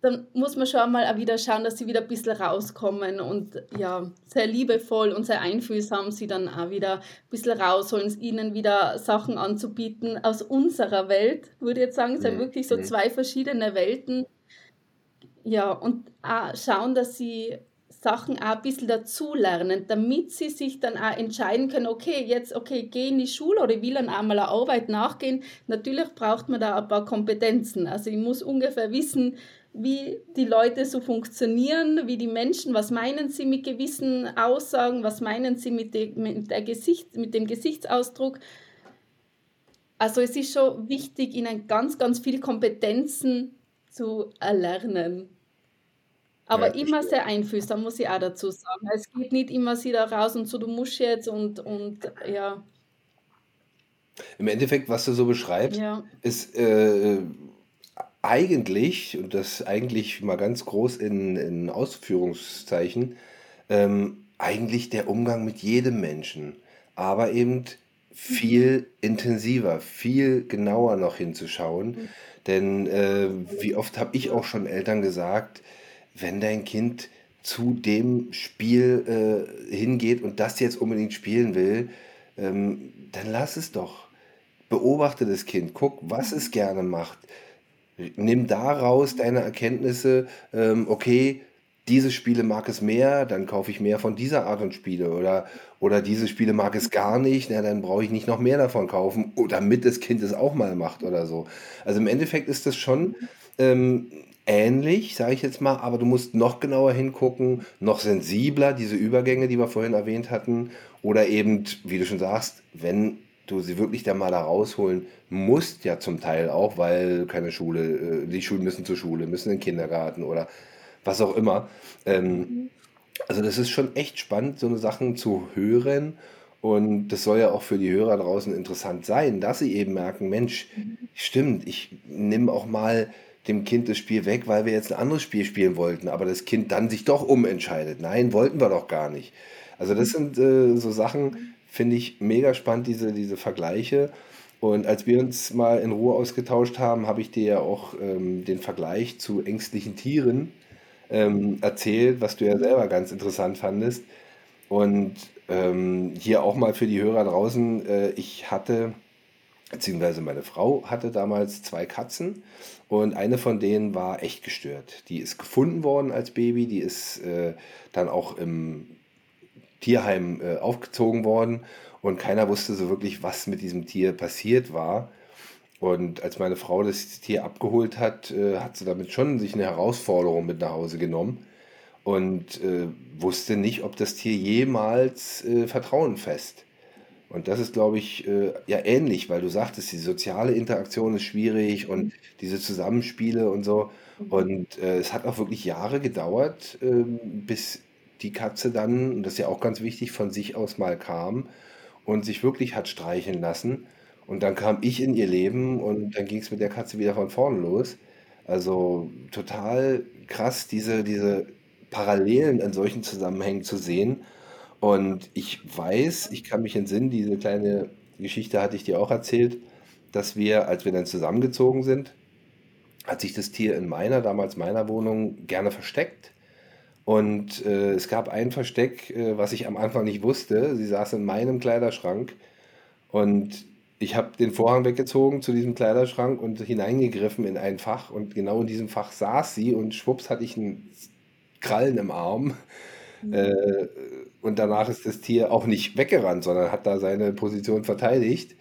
dann muss man schon mal auch wieder schauen, dass sie wieder ein bisschen rauskommen und ja, sehr liebevoll und sehr einfühlsam sie dann auch wieder ein bisschen rausholen, ihnen wieder Sachen anzubieten aus unserer Welt, würde ich jetzt sagen. Es sind mhm. wirklich so mhm. zwei verschiedene Welten. Ja, und auch schauen, dass sie Sachen auch ein bisschen dazulernen, damit sie sich dann auch entscheiden können, okay, jetzt, okay, gehe in die Schule oder ich will dann einmal eine Arbeit nachgehen. Natürlich braucht man da ein paar Kompetenzen. Also ich muss ungefähr wissen, wie die Leute so funktionieren, wie die Menschen, was meinen sie mit gewissen Aussagen, was meinen sie mit, de, mit, der Gesicht, mit dem Gesichtsausdruck. Also es ist schon wichtig, ihnen ganz, ganz viele Kompetenzen zu erlernen. Aber ja, immer sehr einfühlsam, muss ich auch dazu sagen. Es geht nicht immer sie da raus und so, du musst jetzt und, und ja. Im Endeffekt, was du so beschreibst, ja. ist äh, eigentlich, und das eigentlich mal ganz groß in, in Ausführungszeichen, ähm, eigentlich der Umgang mit jedem Menschen. Aber eben viel mhm. intensiver, viel genauer noch hinzuschauen. Mhm. Denn äh, wie oft habe ich auch schon Eltern gesagt, wenn dein Kind zu dem Spiel äh, hingeht und das jetzt unbedingt spielen will, ähm, dann lass es doch. beobachte das Kind, guck, was es gerne macht. Nimm daraus deine Erkenntnisse, ähm, okay, diese Spiele mag es mehr, dann kaufe ich mehr von dieser Art und Spiele. Oder, oder diese Spiele mag es gar nicht, na, dann brauche ich nicht noch mehr davon kaufen, damit das Kind es auch mal macht oder so. Also im Endeffekt ist das schon ähm, ähnlich, sage ich jetzt mal, aber du musst noch genauer hingucken, noch sensibler, diese Übergänge, die wir vorhin erwähnt hatten. Oder eben, wie du schon sagst, wenn du sie wirklich dann mal da rausholen musst, ja zum Teil auch, weil keine Schule, äh, die Schulen müssen zur Schule, müssen in den Kindergarten oder was auch immer. Ähm, also das ist schon echt spannend, so eine Sachen zu hören. Und das soll ja auch für die Hörer draußen interessant sein, dass sie eben merken, Mensch, stimmt, ich nehme auch mal dem Kind das Spiel weg, weil wir jetzt ein anderes Spiel spielen wollten, aber das Kind dann sich doch umentscheidet. Nein, wollten wir doch gar nicht. Also das sind äh, so Sachen, finde ich mega spannend, diese, diese Vergleiche. Und als wir uns mal in Ruhe ausgetauscht haben, habe ich dir ja auch ähm, den Vergleich zu ängstlichen Tieren ähm, erzählt, was du ja selber ganz interessant fandest. Und ähm, hier auch mal für die Hörer draußen, äh, ich hatte, beziehungsweise meine Frau hatte damals zwei Katzen und eine von denen war echt gestört. Die ist gefunden worden als Baby, die ist äh, dann auch im Tierheim äh, aufgezogen worden und keiner wusste so wirklich, was mit diesem Tier passiert war. Und als meine Frau das Tier abgeholt hat, äh, hat sie damit schon sich eine Herausforderung mit nach Hause genommen und äh, wusste nicht, ob das Tier jemals äh, Vertrauen fest. Und das ist, glaube ich, äh, ja ähnlich, weil du sagtest, die soziale Interaktion ist schwierig und diese Zusammenspiele und so. Und äh, es hat auch wirklich Jahre gedauert, ähm, bis die Katze dann, und das ist ja auch ganz wichtig, von sich aus mal kam und sich wirklich hat streicheln lassen. Und dann kam ich in ihr Leben und dann ging es mit der Katze wieder von vorne los. Also total krass, diese, diese Parallelen in solchen Zusammenhängen zu sehen. Und ich weiß, ich kann mich entsinnen, diese kleine Geschichte hatte ich dir auch erzählt, dass wir, als wir dann zusammengezogen sind, hat sich das Tier in meiner, damals meiner Wohnung gerne versteckt. Und äh, es gab ein Versteck, äh, was ich am Anfang nicht wusste. Sie saß in meinem Kleiderschrank und ich habe den Vorhang weggezogen zu diesem Kleiderschrank und hineingegriffen in ein Fach und genau in diesem Fach saß sie und schwupps hatte ich einen Krallen im Arm. Mhm. Äh, und danach ist das Tier auch nicht weggerannt, sondern hat da seine Position verteidigt.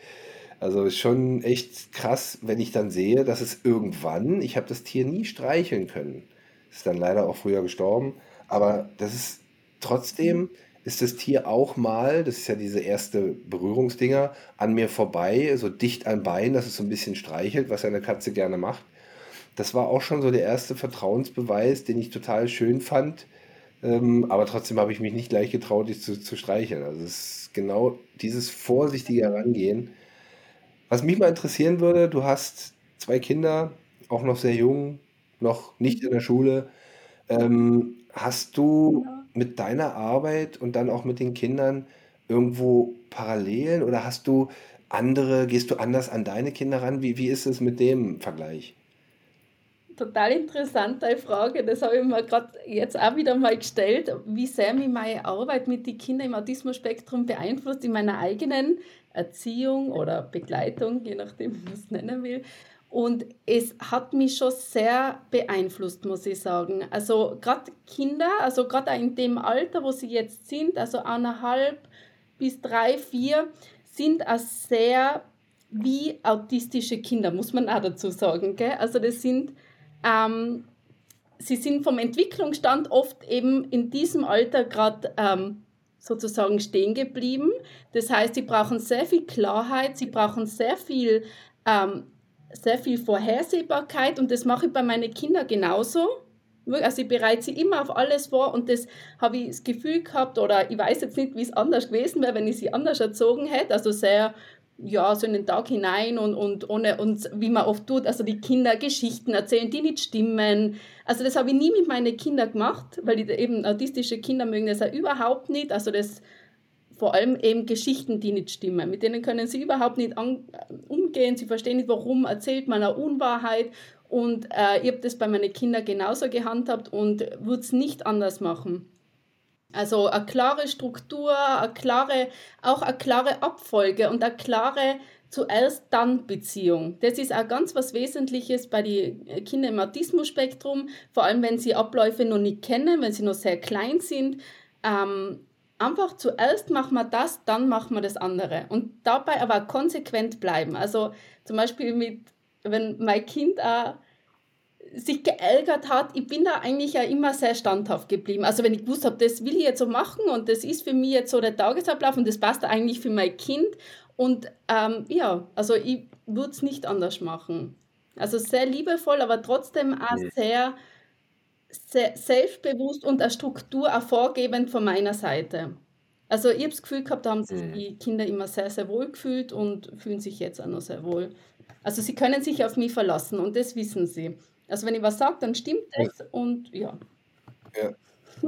Also schon echt krass, wenn ich dann sehe, dass es irgendwann, ich habe das Tier nie streicheln können. Ist dann leider auch früher gestorben. Aber das ist trotzdem ist das Tier auch mal, das ist ja diese erste Berührungsdinger, an mir vorbei, so dicht am Bein, dass es so ein bisschen streichelt, was eine Katze gerne macht. Das war auch schon so der erste Vertrauensbeweis, den ich total schön fand. Ähm, aber trotzdem habe ich mich nicht gleich getraut, dich zu, zu streicheln. Also es ist genau dieses vorsichtige Herangehen. Was mich mal interessieren würde, du hast zwei Kinder, auch noch sehr jung, noch nicht in der Schule. Ähm, Hast du mit deiner Arbeit und dann auch mit den Kindern irgendwo Parallelen oder hast du andere, gehst du anders an deine Kinder ran? Wie, wie ist es mit dem Vergleich? Total interessante Frage. Das habe ich mir gerade jetzt auch wieder mal gestellt, wie sehr mich meine Arbeit mit den Kindern im Autismus-Spektrum beeinflusst in meiner eigenen Erziehung oder Begleitung, je nachdem, wie man es nennen will. Und es hat mich schon sehr beeinflusst, muss ich sagen. Also gerade Kinder, also gerade in dem Alter, wo sie jetzt sind, also eineinhalb bis drei, vier, sind auch sehr wie autistische Kinder, muss man auch dazu sagen. Gell? Also das sind, ähm, sie sind vom Entwicklungsstand oft eben in diesem Alter gerade ähm, sozusagen stehen geblieben. Das heißt, sie brauchen sehr viel Klarheit, sie brauchen sehr viel ähm, sehr viel Vorhersehbarkeit und das mache ich bei meinen Kindern genauso. Also ich bereite sie immer auf alles vor und das habe ich das Gefühl gehabt oder ich weiß jetzt nicht, wie es anders gewesen wäre, wenn ich sie anders erzogen hätte. Also sehr, ja, so in den Tag hinein und, und ohne und wie man oft tut, also die Kinder Geschichten erzählen, die nicht stimmen. Also das habe ich nie mit meinen Kindern gemacht, weil die eben autistische Kinder mögen das ja überhaupt nicht. Also das vor allem eben Geschichten, die nicht stimmen. Mit denen können sie überhaupt nicht umgehen. Sie verstehen nicht, warum erzählt man eine Unwahrheit. Und äh, ich habe das bei meinen Kindern genauso gehandhabt und würde es nicht anders machen. Also eine klare Struktur, eine klare, auch eine klare Abfolge und eine klare zuerst dann Beziehung. Das ist auch ganz was Wesentliches bei den Kindern im Autismus-Spektrum, vor allem wenn sie Abläufe noch nicht kennen, wenn sie noch sehr klein sind. Ähm, einfach zuerst machen wir das, dann machen wir das andere. Und dabei aber konsequent bleiben. Also zum Beispiel mit, wenn mein Kind auch sich geärgert hat, ich bin da eigentlich ja immer sehr standhaft geblieben. Also wenn ich gewusst habe, das will ich jetzt so machen und das ist für mich jetzt so der Tagesablauf und das passt eigentlich für mein Kind. Und ähm, ja, also ich würde es nicht anders machen. Also sehr liebevoll, aber trotzdem auch sehr, sehr selbstbewusst und eine Struktur auch vorgebend von meiner Seite. Also ich habe das Gefühl gehabt, da haben sich die Kinder immer sehr, sehr wohl gefühlt und fühlen sich jetzt auch noch sehr wohl. Also sie können sich auf mich verlassen und das wissen sie. Also wenn ich was sage, dann stimmt es und ja. Ja.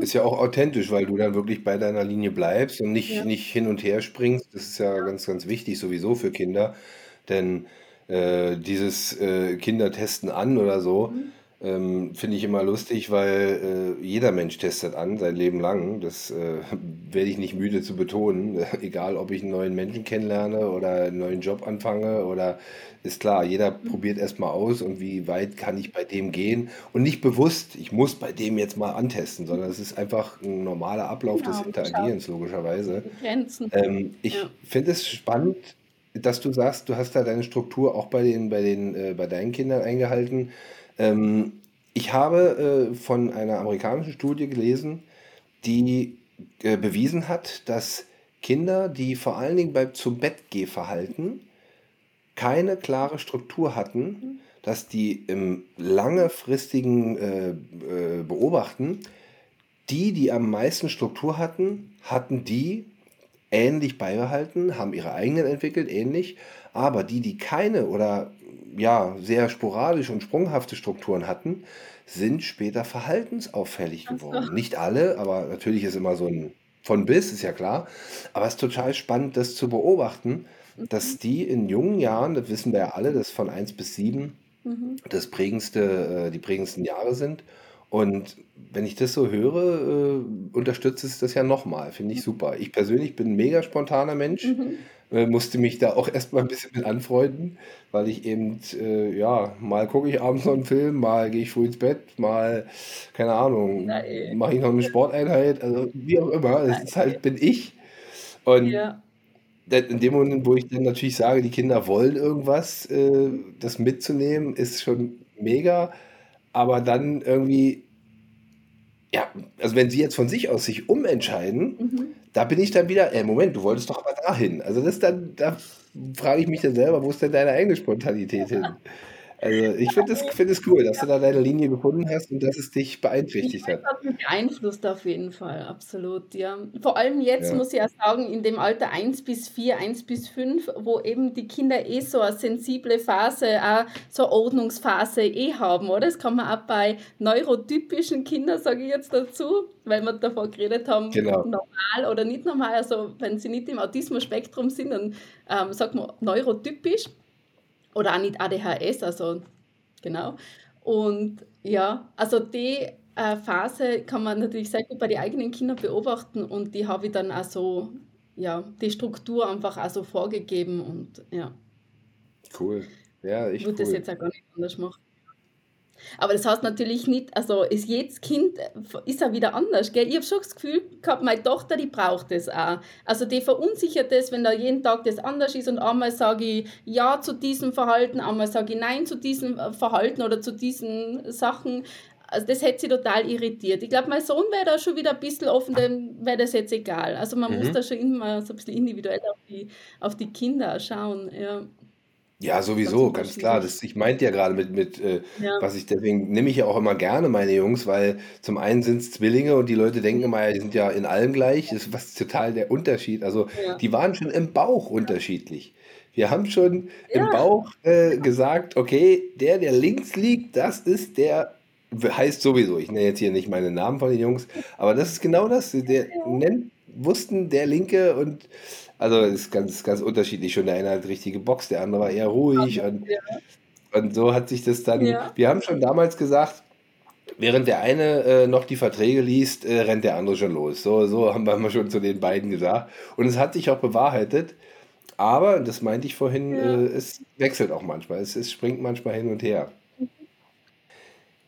Ist ja auch authentisch, weil du dann wirklich bei deiner Linie bleibst und nicht, Ja. nicht hin und her springst. Das ist ja ganz, ganz wichtig sowieso für Kinder. Denn äh, dieses äh, Kinder testen an oder so, Mhm. Ähm, finde ich immer lustig, weil äh, jeder Mensch testet an, sein Leben lang. Das äh, werde ich nicht müde zu betonen. Egal, ob ich einen neuen Menschen kennenlerne oder einen neuen Job anfange oder ist klar, jeder probiert erstmal aus und wie weit kann ich bei dem gehen und nicht bewusst, ich muss bei dem jetzt mal antesten, sondern es ist einfach ein normaler Ablauf des Genau, schauen Interagierens, logischerweise. Grenzen. Ähm, ich Ja. finde es spannend, dass du sagst, du hast da deine Struktur auch bei den, bei den, äh, bei deinen Kindern eingehalten. Ähm, ich habe äh, von einer amerikanischen Studie gelesen, die äh, bewiesen hat, dass Kinder, die vor allen Dingen beim zum Bettgehverhalten keine klare Struktur hatten, dass die im langefristigen äh, äh, Beobachten, die, die am meisten Struktur hatten, hatten die ähnlich beibehalten, haben ihre eigenen entwickelt, ähnlich, aber die, die keine oder ja, sehr sporadisch und sprunghafte Strukturen hatten, sind später verhaltensauffällig geworden. Nicht alle, aber natürlich ist immer so ein von bis, ist ja klar. Aber es ist total spannend, das zu beobachten, dass die in jungen Jahren, das wissen wir ja alle, dass von 1 bis 7 Mhm. das prägendste, äh, die prägendsten Jahre sind. Und wenn ich das so höre, äh, unterstützt es das ja nochmal. Finde ich super. Ich persönlich bin ein mega spontaner Mensch, Mhm. äh, musste mich da auch erstmal ein bisschen mit anfreunden, weil ich eben, äh, ja, mal gucke ich abends noch einen Film, mal gehe ich früh ins Bett, mal, keine Ahnung, mache ich noch eine Sporteinheit, also wie auch immer. Das ist halt, bin ich. Und Ja. in dem Moment, wo ich dann natürlich sage, die Kinder wollen irgendwas, äh, das mitzunehmen, ist schon mega. Aber dann irgendwie, ja, also wenn sie jetzt von sich aus sich umentscheiden, Mhm. da bin ich dann wieder, ey, Moment, du wolltest doch aber dahin. Also das dann, da frage ich mich dann selber, wo ist denn deine eigene Spontanität hin? Also ich finde es find cool, dass du da deine Linie gefunden hast und dass es dich Ich beeinträchtigt hat. das hat mich beeinflusst auf jeden Fall, absolut, ja. Vor allem jetzt Ja. muss ich auch sagen, in dem Alter 1 bis 4, 1 bis 5, wo eben die Kinder eh so eine sensible Phase, auch so eine Ordnungsphase eh haben, oder? Das kann man auch bei neurotypischen Kindern, sage ich jetzt dazu, weil wir davor geredet haben, Genau. normal oder nicht normal. Also wenn sie nicht im Autismus-Spektrum sind, dann ähm, sagt man neurotypisch oder auch nicht ADHS, also genau. Und ja, also die äh, Phase kann man natürlich sehr gut bei den eigenen Kindern beobachten und die habe ich dann auch so, ja, die Struktur einfach auch so vorgegeben und ja, Cool. Ja, ich würde das cool. jetzt auch gar nicht anders machen. Aber das heißt natürlich nicht, also ist jedes Kind ist ja wieder anders, gell? Ich habe schon das Gefühl gehabt, meine Tochter, die braucht das auch. Also die verunsichert das, wenn da jeden Tag das anders ist und einmal sage ich Ja zu diesem Verhalten, einmal sage ich Nein zu diesem äh, Verhalten oder zu diesen Sachen. Also das hätte sie total irritiert. Ich glaube, mein Sohn wäre da schon wieder ein bisschen offen, dem wäre das jetzt egal. Also man muss Mhm. da schon immer so ein bisschen individuell auf die, auf die Kinder schauen. Ja, Ja, sowieso, ganz klar. Das, ich meinte ja gerade mit, mit äh, Ja. was ich, deswegen nehme ich ja auch immer gerne meine Jungs, weil zum einen sind es Zwillinge und die Leute denken immer, ja, die sind ja in allem gleich. Das ist was total der Unterschied. Also Ja. die waren schon im Bauch unterschiedlich. Wir haben schon im Ja. Bauch äh, gesagt, okay, der, der links liegt, das ist der, heißt sowieso, ich nenne jetzt hier nicht meine Namen von den Jungs, aber das ist genau das. Der nennt, wussten der Linke und also es ist ganz, ganz unterschiedlich. Schon der eine hat richtige Box, der andere war eher ruhig und, Ja. und so hat sich das dann. Ja. Wir haben schon damals gesagt, während der eine äh, noch die Verträge liest, äh, rennt der andere schon los. So, so haben wir mal schon zu den beiden gesagt. Und es hat sich auch bewahrheitet. Aber, das meinte ich vorhin, Ja. äh, es wechselt auch manchmal. Es, es springt manchmal hin und her.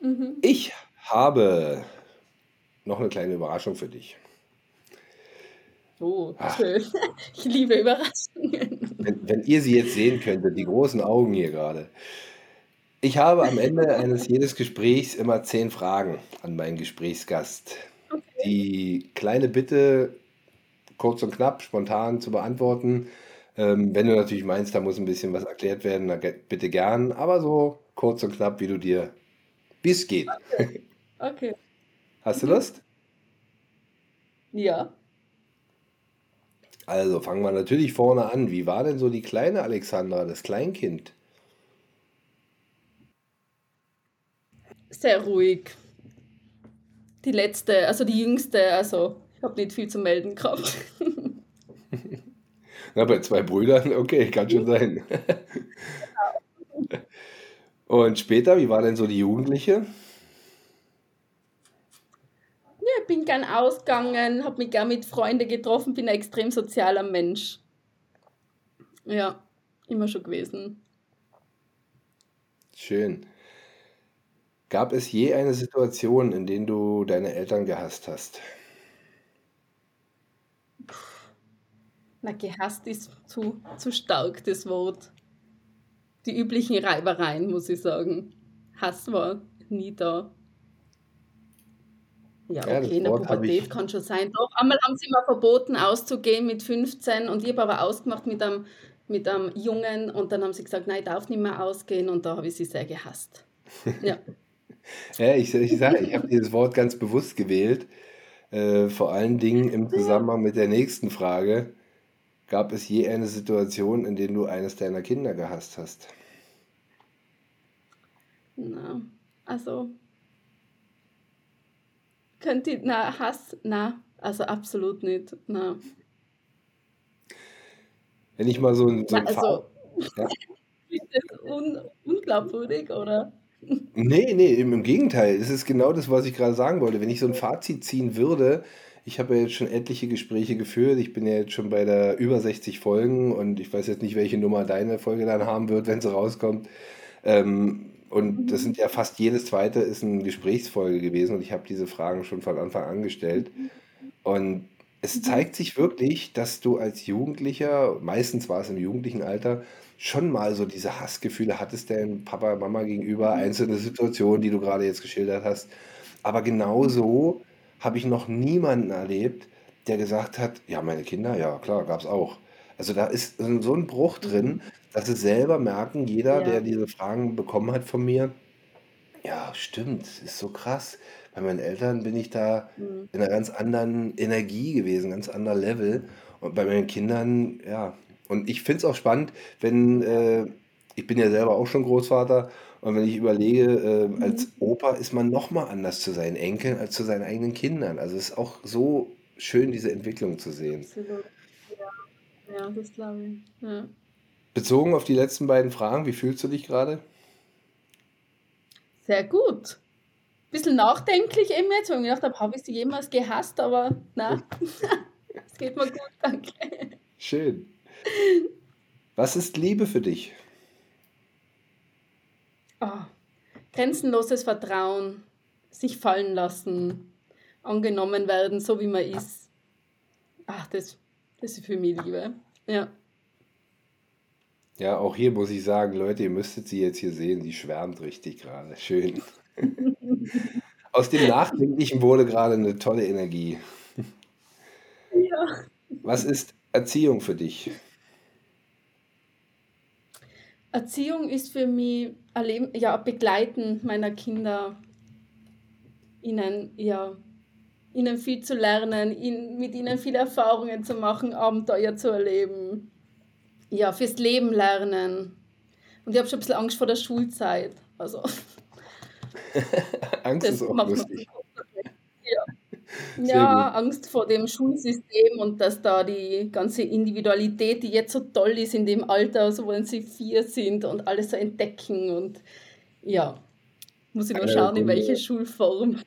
Mhm. Ich habe noch eine kleine Überraschung für dich. Oh, Ach, schön. Ich liebe Überraschungen. wenn, wenn ihr sie jetzt sehen könntet, die großen Augen hier gerade. Ich habe am Ende eines jedes Gesprächs immer zehn Fragen an meinen Gesprächsgast. Okay. Die kleine Bitte, kurz und knapp, spontan zu beantworten. Ähm, wenn du natürlich meinst, da muss ein bisschen was erklärt werden, dann bitte gern, aber so kurz und knapp, wie du dir, wie es geht. Okay. Hast du Mhm. Lust? Ja. Also fangen wir natürlich vorne an. Wie war denn so die kleine Alexandra, das Kleinkind? Sehr ruhig. Die letzte, also die jüngste, also ich habe nicht viel zu melden gehabt. Na, bei zwei Brüdern, okay, kann schon sein. Und später, wie war denn so die Jugendliche? Ich bin gern ausgegangen, habe mich gern mit Freunden getroffen, bin ein extrem sozialer Mensch. Ja, immer schon gewesen. Schön. Gab es je eine Situation, in der du deine Eltern gehasst hast? Na, gehasst ist zu, zu stark, das Wort. Die üblichen Reibereien, muss ich sagen. Hass war nie da. Ja, Ja, okay, das in der Pubertät kann schon sein. Doch, einmal haben sie mir verboten, auszugehen mit 15 und ich habe aber ausgemacht mit einem, mit einem Jungen und dann haben sie gesagt, nein, ich darf nicht mehr ausgehen und da habe ich sie sehr gehasst. Ja. Ja, ich, ich sage, ich habe dieses Wort ganz bewusst gewählt, äh, vor allen Dingen im Zusammenhang mit der nächsten Frage. Gab es je eine Situation, in der du eines deiner Kinder gehasst hast? Na, also, könnte ich, na, Hass, na, also absolut nicht. Na, Wenn ich mal so ein, so na also. Ja. ist das un, unglaubwürdig, oder? Nee, nee, im, im Gegenteil. Es ist genau das, was ich gerade sagen wollte. Wenn ich so ein Fazit ziehen würde, ich habe ja jetzt schon etliche Gespräche geführt. Ich bin ja jetzt schon bei der über 60 Folgen und ich weiß jetzt nicht, welche Nummer deine Folge dann haben wird, wenn sie rauskommt. Ähm, und das sind ja fast jedes zweite ist eine Gesprächsfolge gewesen und ich habe diese Fragen schon von Anfang an gestellt. Und es zeigt sich wirklich, dass du als Jugendlicher, meistens war es im jugendlichen Alter, schon mal so diese Hassgefühle hattest, deinem Papa, Mama gegenüber, einzelne Situationen, die du gerade jetzt geschildert hast. Aber genauso habe ich noch niemanden erlebt, der gesagt hat, ja, meine Kinder, ja, klar, gab es auch. Also da ist so ein Bruch drin, dass sie selber merken, jeder, der Ja. diese Fragen bekommen hat von mir, ja, stimmt, ist so krass. Bei meinen Eltern bin ich da Mhm. in einer ganz anderen Energie gewesen, ganz anderer Level. Und bei meinen Kindern, ja. Und ich finde es auch spannend, wenn, äh, ich bin ja selber auch schon Großvater, und wenn ich überlege, äh, als Mhm. Opa ist man nochmal anders zu seinen Enkeln als zu seinen eigenen Kindern. Also es ist auch so schön, diese Entwicklung zu sehen. Absolut. Ja, das glaube ich. Ja. Bezogen auf die letzten beiden Fragen, wie fühlst du dich gerade? Sehr gut. Bisschen nachdenklich eben jetzt, weil ich mir gedacht habe, habe ich sie jemals gehasst, aber na, es geht mir gut, danke. Schön. Was ist Liebe für dich? Ah, grenzenloses Vertrauen, sich fallen lassen, angenommen werden, so wie man ist. Ach, das, das ist für mich Liebe. Ja. Ja, auch hier muss ich sagen, Leute, ihr müsstet sie jetzt hier sehen, sie schwärmt richtig gerade. Schön. Aus dem Nachdenklichen wurde gerade eine tolle Energie. Ja. Was ist Erziehung für dich? Erziehung ist für mich ein Leben, ja, Begleiten meiner Kinder, ihnen, ja, ihnen viel zu lernen, ihnen, mit ihnen viele Erfahrungen zu machen, Abenteuer zu erleben, ja, fürs Leben lernen. Und ich habe schon ein bisschen Angst vor der Schulzeit. Also, Angst ist auch lustig. ja. Ja. Angst vor dem Schulsystem und dass da die ganze Individualität, die jetzt so toll ist in dem Alter, so wenn sie vier sind und alles so entdecken und ja, muss ich nur Äh, schauen, in welche Schulform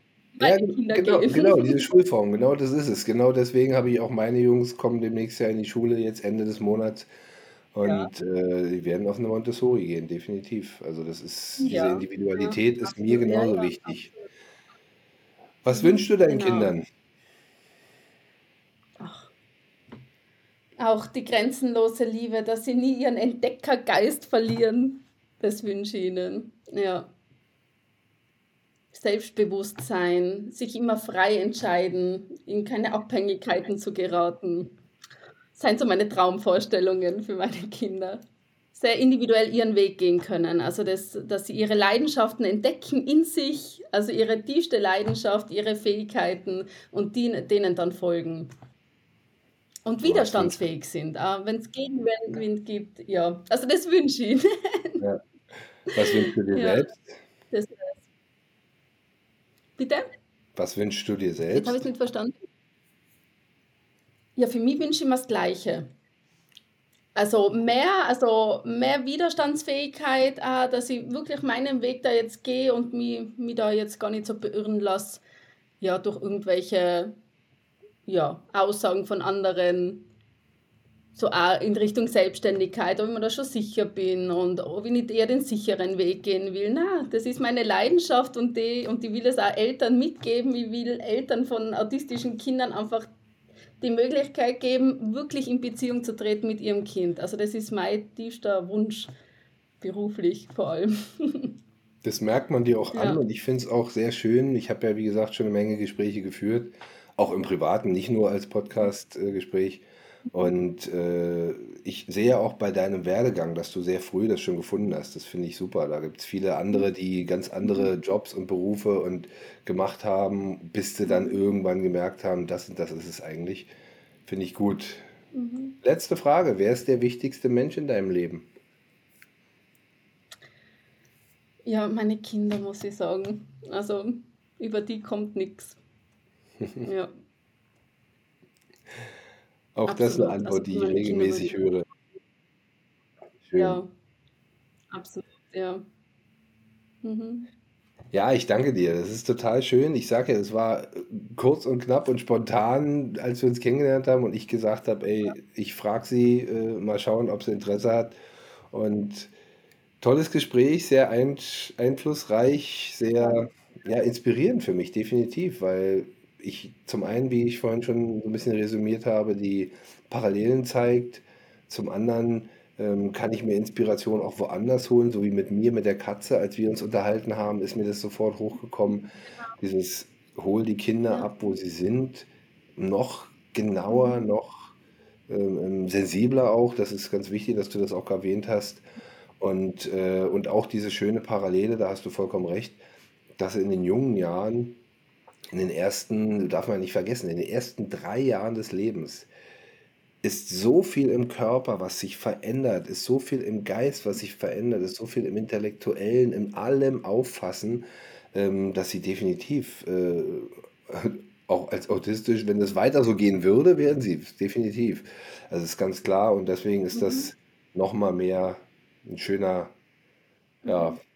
Ja, genau, genau, diese Schulform, genau das ist es. Genau deswegen habe ich auch meine Jungs kommen demnächst ja in die Schule, jetzt Ende des Monats. Und äh, die werden auf eine Montessori gehen, definitiv. Also das ist, diese Ja, ja, Individualität ist mir absolut. Ja, genauso ja, wichtig. Was wünschst du deinen genau. Kindern? Ach, auch die grenzenlose Liebe, dass sie nie ihren Entdeckergeist verlieren. Das wünsche ich ihnen. Ja. Selbstbewusstsein, sich immer frei entscheiden, in keine Abhängigkeiten zu geraten. Das sind so meine Traumvorstellungen für meine Kinder. Sehr individuell ihren Weg gehen können. Also, das, dass sie ihre Leidenschaften entdecken in sich, also ihre tiefste Leidenschaft, ihre Fähigkeiten und die, denen dann folgen. Und widerstandsfähig sind, wenn es Gegenwind gibt. Ja, also das wünsche ich ihnen. ja. Was wünschst du dir Ja, selbst? das Bitte? Was wünschst du dir Jetzt habe ich es selbst? nicht verstanden. Ja, für mich wünsche ich mir das Gleiche. Also mehr, also mehr Widerstandsfähigkeit, auch, dass ich wirklich meinen Weg da jetzt gehe und mich, mich da jetzt gar nicht so beirren lasse, ja, durch irgendwelche ja, Aussagen von anderen, so auch in Richtung Selbstständigkeit, ob ich mir da schon sicher bin und ob ich nicht eher den sicheren Weg gehen will. Na, das ist meine Leidenschaft und die, und ich will es auch Eltern mitgeben. Ich will Eltern von autistischen Kindern einfach die Möglichkeit geben, wirklich in Beziehung zu treten mit ihrem Kind. Also das ist mein tiefster Wunsch, beruflich vor allem. Das merkt man dir auch an Ja. und ich finde es auch sehr schön. Ich habe ja, wie gesagt, schon eine Menge Gespräche geführt, auch im Privaten, nicht nur als Podcast-Gespräch. Und äh, ich sehe auch bei deinem Werdegang, dass du sehr früh das schon gefunden hast. Das finde ich super. Da gibt es viele andere, die ganz andere Jobs und Berufe und gemacht haben, bis sie dann irgendwann gemerkt haben, das und das ist es eigentlich. Finde ich gut. Mhm. Letzte Frage. Wer ist der wichtigste Mensch in deinem Leben? Ja, meine Kinder, muss ich sagen. Also über die kommt nichts. Ja, Auch das eine absolut. Also Antwort, die ich regelmäßig höre. Schön. Ja, absolut. Ja. Mhm. Ja, ich danke dir. Das ist total schön. Ich sage ja, es war äh, kurz und knapp und spontan, als wir uns kennengelernt haben und ich gesagt habe, ey, ich frage sie, äh, mal schauen, ob sie Interesse hat. Und tolles Gespräch, sehr ein, einflussreich, sehr ja, inspirierend für mich, definitiv, weil ich zum einen, wie ich vorhin schon so ein bisschen resümiert habe, die Parallelen zeigt. Zum anderen ähm, kann ich mir Inspiration auch woanders holen, so wie mit mir, mit der Katze, als wir uns unterhalten haben, ist mir das sofort hochgekommen. Dieses hol die Kinder ab, wo sie sind, noch genauer, Mhm. noch ähm, ähm, sensibler auch. Das ist ganz wichtig, dass du das auch erwähnt hast. Und, äh, und auch diese schöne Parallele, da hast du vollkommen recht, dass in den jungen Jahren, in den ersten, darf man nicht vergessen, in den ersten drei Jahren des Lebens ist so viel im Körper, was sich verändert, ist so viel im Geist, was sich verändert, ist so viel im Intellektuellen, in allem Auffassen, ähm, dass sie definitiv äh, auch als autistisch, wenn das weiter so gehen würde, wären sie definitiv. Also ist ganz klar und deswegen ist Mhm. das nochmal mehr ein schöner, ja, Mhm.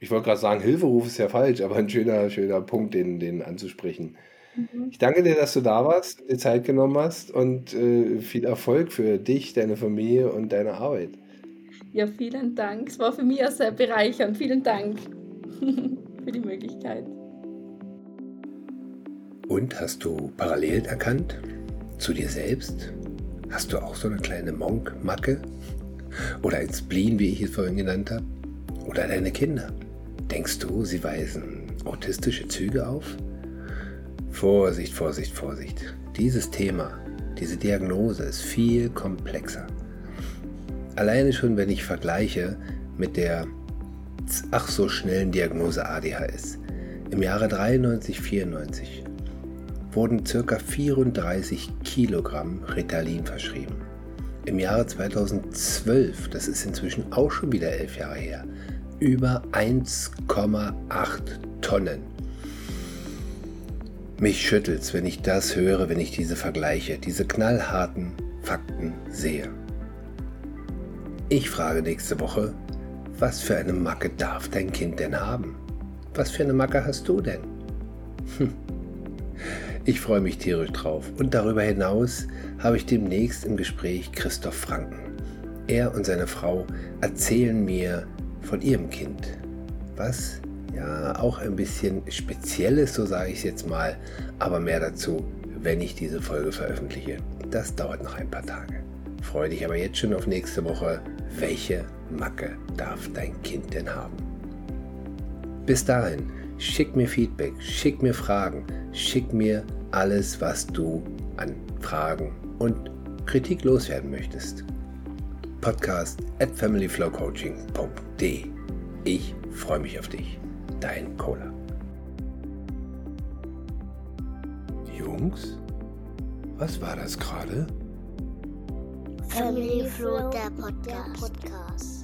Ich wollte gerade sagen, Hilferuf ist ja falsch, aber ein schöner, schöner Punkt, den, den anzusprechen. Mhm. Ich danke dir, dass du da warst, dir Zeit genommen hast und äh, viel Erfolg für dich, deine Familie und deine Arbeit. Ja, vielen Dank. Es war für mich auch sehr bereichernd. Vielen Dank für die Möglichkeit. Und hast du Parallelen erkannt zu dir selbst? Hast du auch so eine kleine Monk-Macke? Oder ein Spleen, wie ich es vorhin genannt habe? Oder deine Kinder? Denkst du, sie weisen autistische Züge auf? Vorsicht, Vorsicht, Vorsicht. Dieses Thema, diese Diagnose ist viel komplexer. Alleine schon, wenn ich vergleiche mit der ach so schnellen Diagnose ADHS. Im Jahre 93-94 wurden ca. 34 Kilogramm Ritalin verschrieben. Im Jahre 2012, das ist inzwischen auch schon wieder elf Jahre her, über 1,8 Tonnen. Mich schüttelt's, wenn ich das höre, wenn ich diese vergleiche, diese knallharten Fakten sehe. Ich frage nächste Woche, was für eine Macke darf dein Kind denn haben? Was für eine Macke hast du denn? Hm. Ich freue mich tierisch drauf. Und darüber hinaus habe ich demnächst im Gespräch Christoph Franken. Er und seine Frau erzählen mir von ihrem Kind, was ja auch ein bisschen speziell ist, so sage ich es jetzt mal, aber mehr dazu, wenn ich diese Folge veröffentliche. Das dauert noch ein paar Tage. Freue dich aber jetzt schon auf nächste Woche. Welche Macke darf dein Kind denn haben? Bis dahin, schick mir Feedback, schick mir Fragen, schick mir alles, was du an Fragen und Kritik loswerden möchtest. Podcast at familyflowcoaching.de Ich freue mich auf dich. Dein Cola. Jungs, was war das gerade? Family Flow, der Podcast.